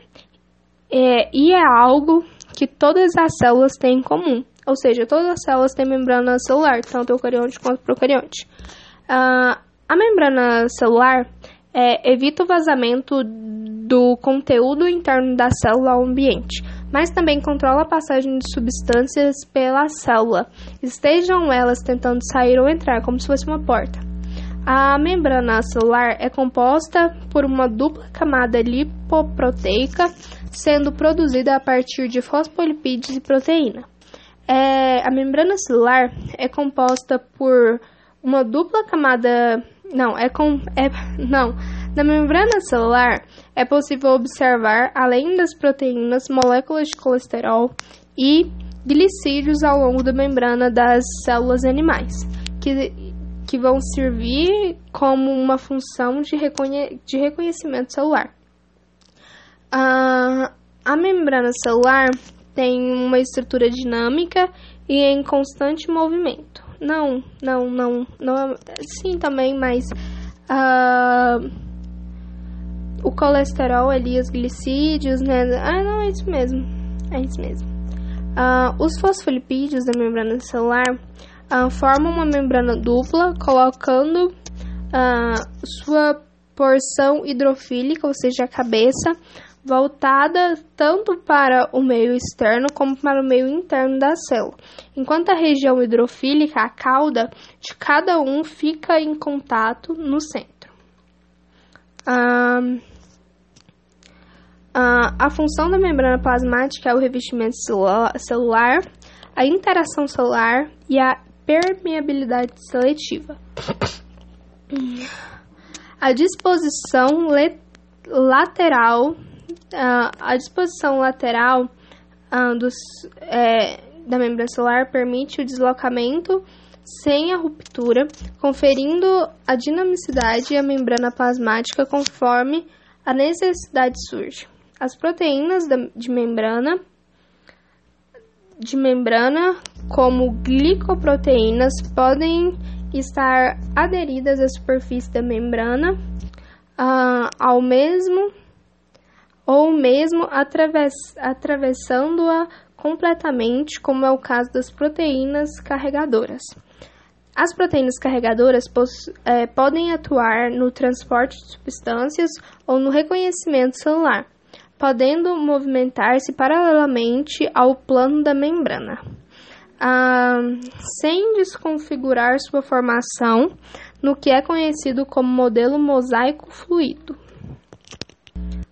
É, e é algo que todas as células têm em comum. Ou seja, todas as células têm membrana celular, tanto eucarionte quanto procarionte. Uh, a membrana celular é, evita o vazamento do conteúdo interno da célula ao ambiente mas também controla a passagem de substâncias pela célula, estejam elas tentando sair ou entrar, como se fosse uma porta. A membrana celular é composta por uma dupla camada lipoproteica, sendo produzida a partir de fosfolipídios e proteína. É, a membrana celular é composta por uma dupla camada. Não, é com. É, [laughs] não. Na membrana celular é possível observar, além das proteínas, moléculas de colesterol e glicídios ao longo da membrana das células animais, que, que vão servir como uma função de, reconhe de reconhecimento celular. Uh, a membrana celular tem uma estrutura dinâmica e em constante movimento. Não, não, não, não. Sim, também, mas uh, o colesterol ali, os glicídios, né? Ah, não, é isso mesmo. É isso mesmo. Uh, os fosfolipídios da membrana celular uh, formam uma membrana dupla, colocando sua porção hidrofílica, ou seja, a cabeça, voltada tanto para o meio externo como para o meio interno da célula, enquanto a região hidrofílica, a cauda de cada um, fica em contato no centro. Uh, uh, a função da membrana plasmática é o revestimento celular, a interação celular e a permeabilidade seletiva. A disposição lateral, a disposição lateral uh, dos, é, da membrana celular permite o deslocamento sem a ruptura, conferindo a dinamicidade à membrana plasmática conforme a necessidade surge. As proteínas de membrana de membrana, como glicoproteínas, podem estar aderidas à superfície da membrana uh, ao mesmo ou mesmo atravess, atravessando-a completamente, como é o caso das proteínas carregadoras. As proteínas carregadoras é, podem atuar no transporte de substâncias ou no reconhecimento celular, podendo movimentar-se paralelamente ao plano da membrana, ah, sem desconfigurar sua formação no que é conhecido como modelo mosaico fluido.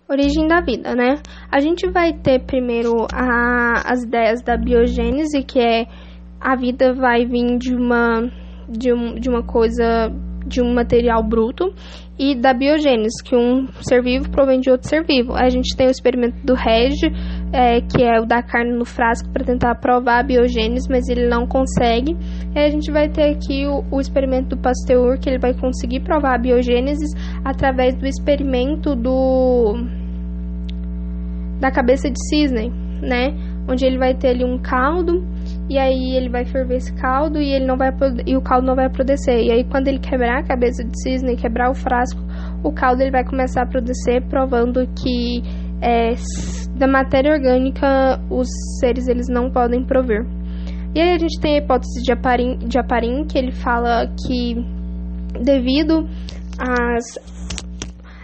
Origem da vida, né? A gente vai ter primeiro a, as ideias da biogênese, que é a vida vai vir de uma de, um, de uma coisa, de um material bruto, e da biogênese, que um ser vivo provém de outro ser vivo. A gente tem o experimento do Reg, é, que é o da carne no frasco, para tentar provar a biogênese, mas ele não consegue. E a gente vai ter aqui o, o, experimento do Pasteur, que ele vai conseguir provar a biogênese através do experimento do da cabeça de cisne, né? Onde ele vai ter ali um caldo e aí ele vai ferver esse caldo e ele não vai e o caldo não vai apodrecer. E aí quando ele quebrar a cabeça de cisne, quebrar o frasco, o caldo ele vai começar a apodrecer, provando que é, da matéria orgânica os seres eles não podem prover. E aí a gente tem a hipótese de Aparim, de Aparim que ele fala que devido às,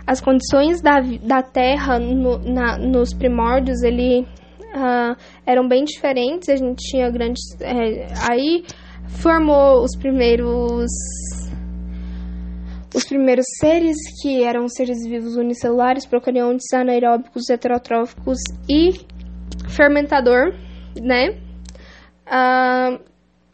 às condições da, da Terra no, na, nos primórdios, ele uh, eram bem diferentes. A gente tinha grandes. É, aí formou os primeiros os primeiros seres, que eram seres vivos unicelulares, procariontes, anaeróbicos, heterotróficos e fermentador, né? Uh,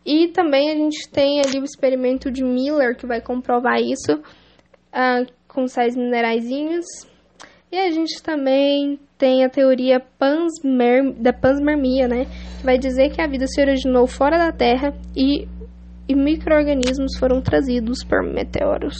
e também a gente tem ali o experimento de Miller, que vai comprovar isso, uh, com sais mineraizinhos. E a gente também tem a teoria pansmer, da panspermia, né? Que vai dizer que a vida se originou fora da Terra e e micro-organismos foram trazidos por meteoros.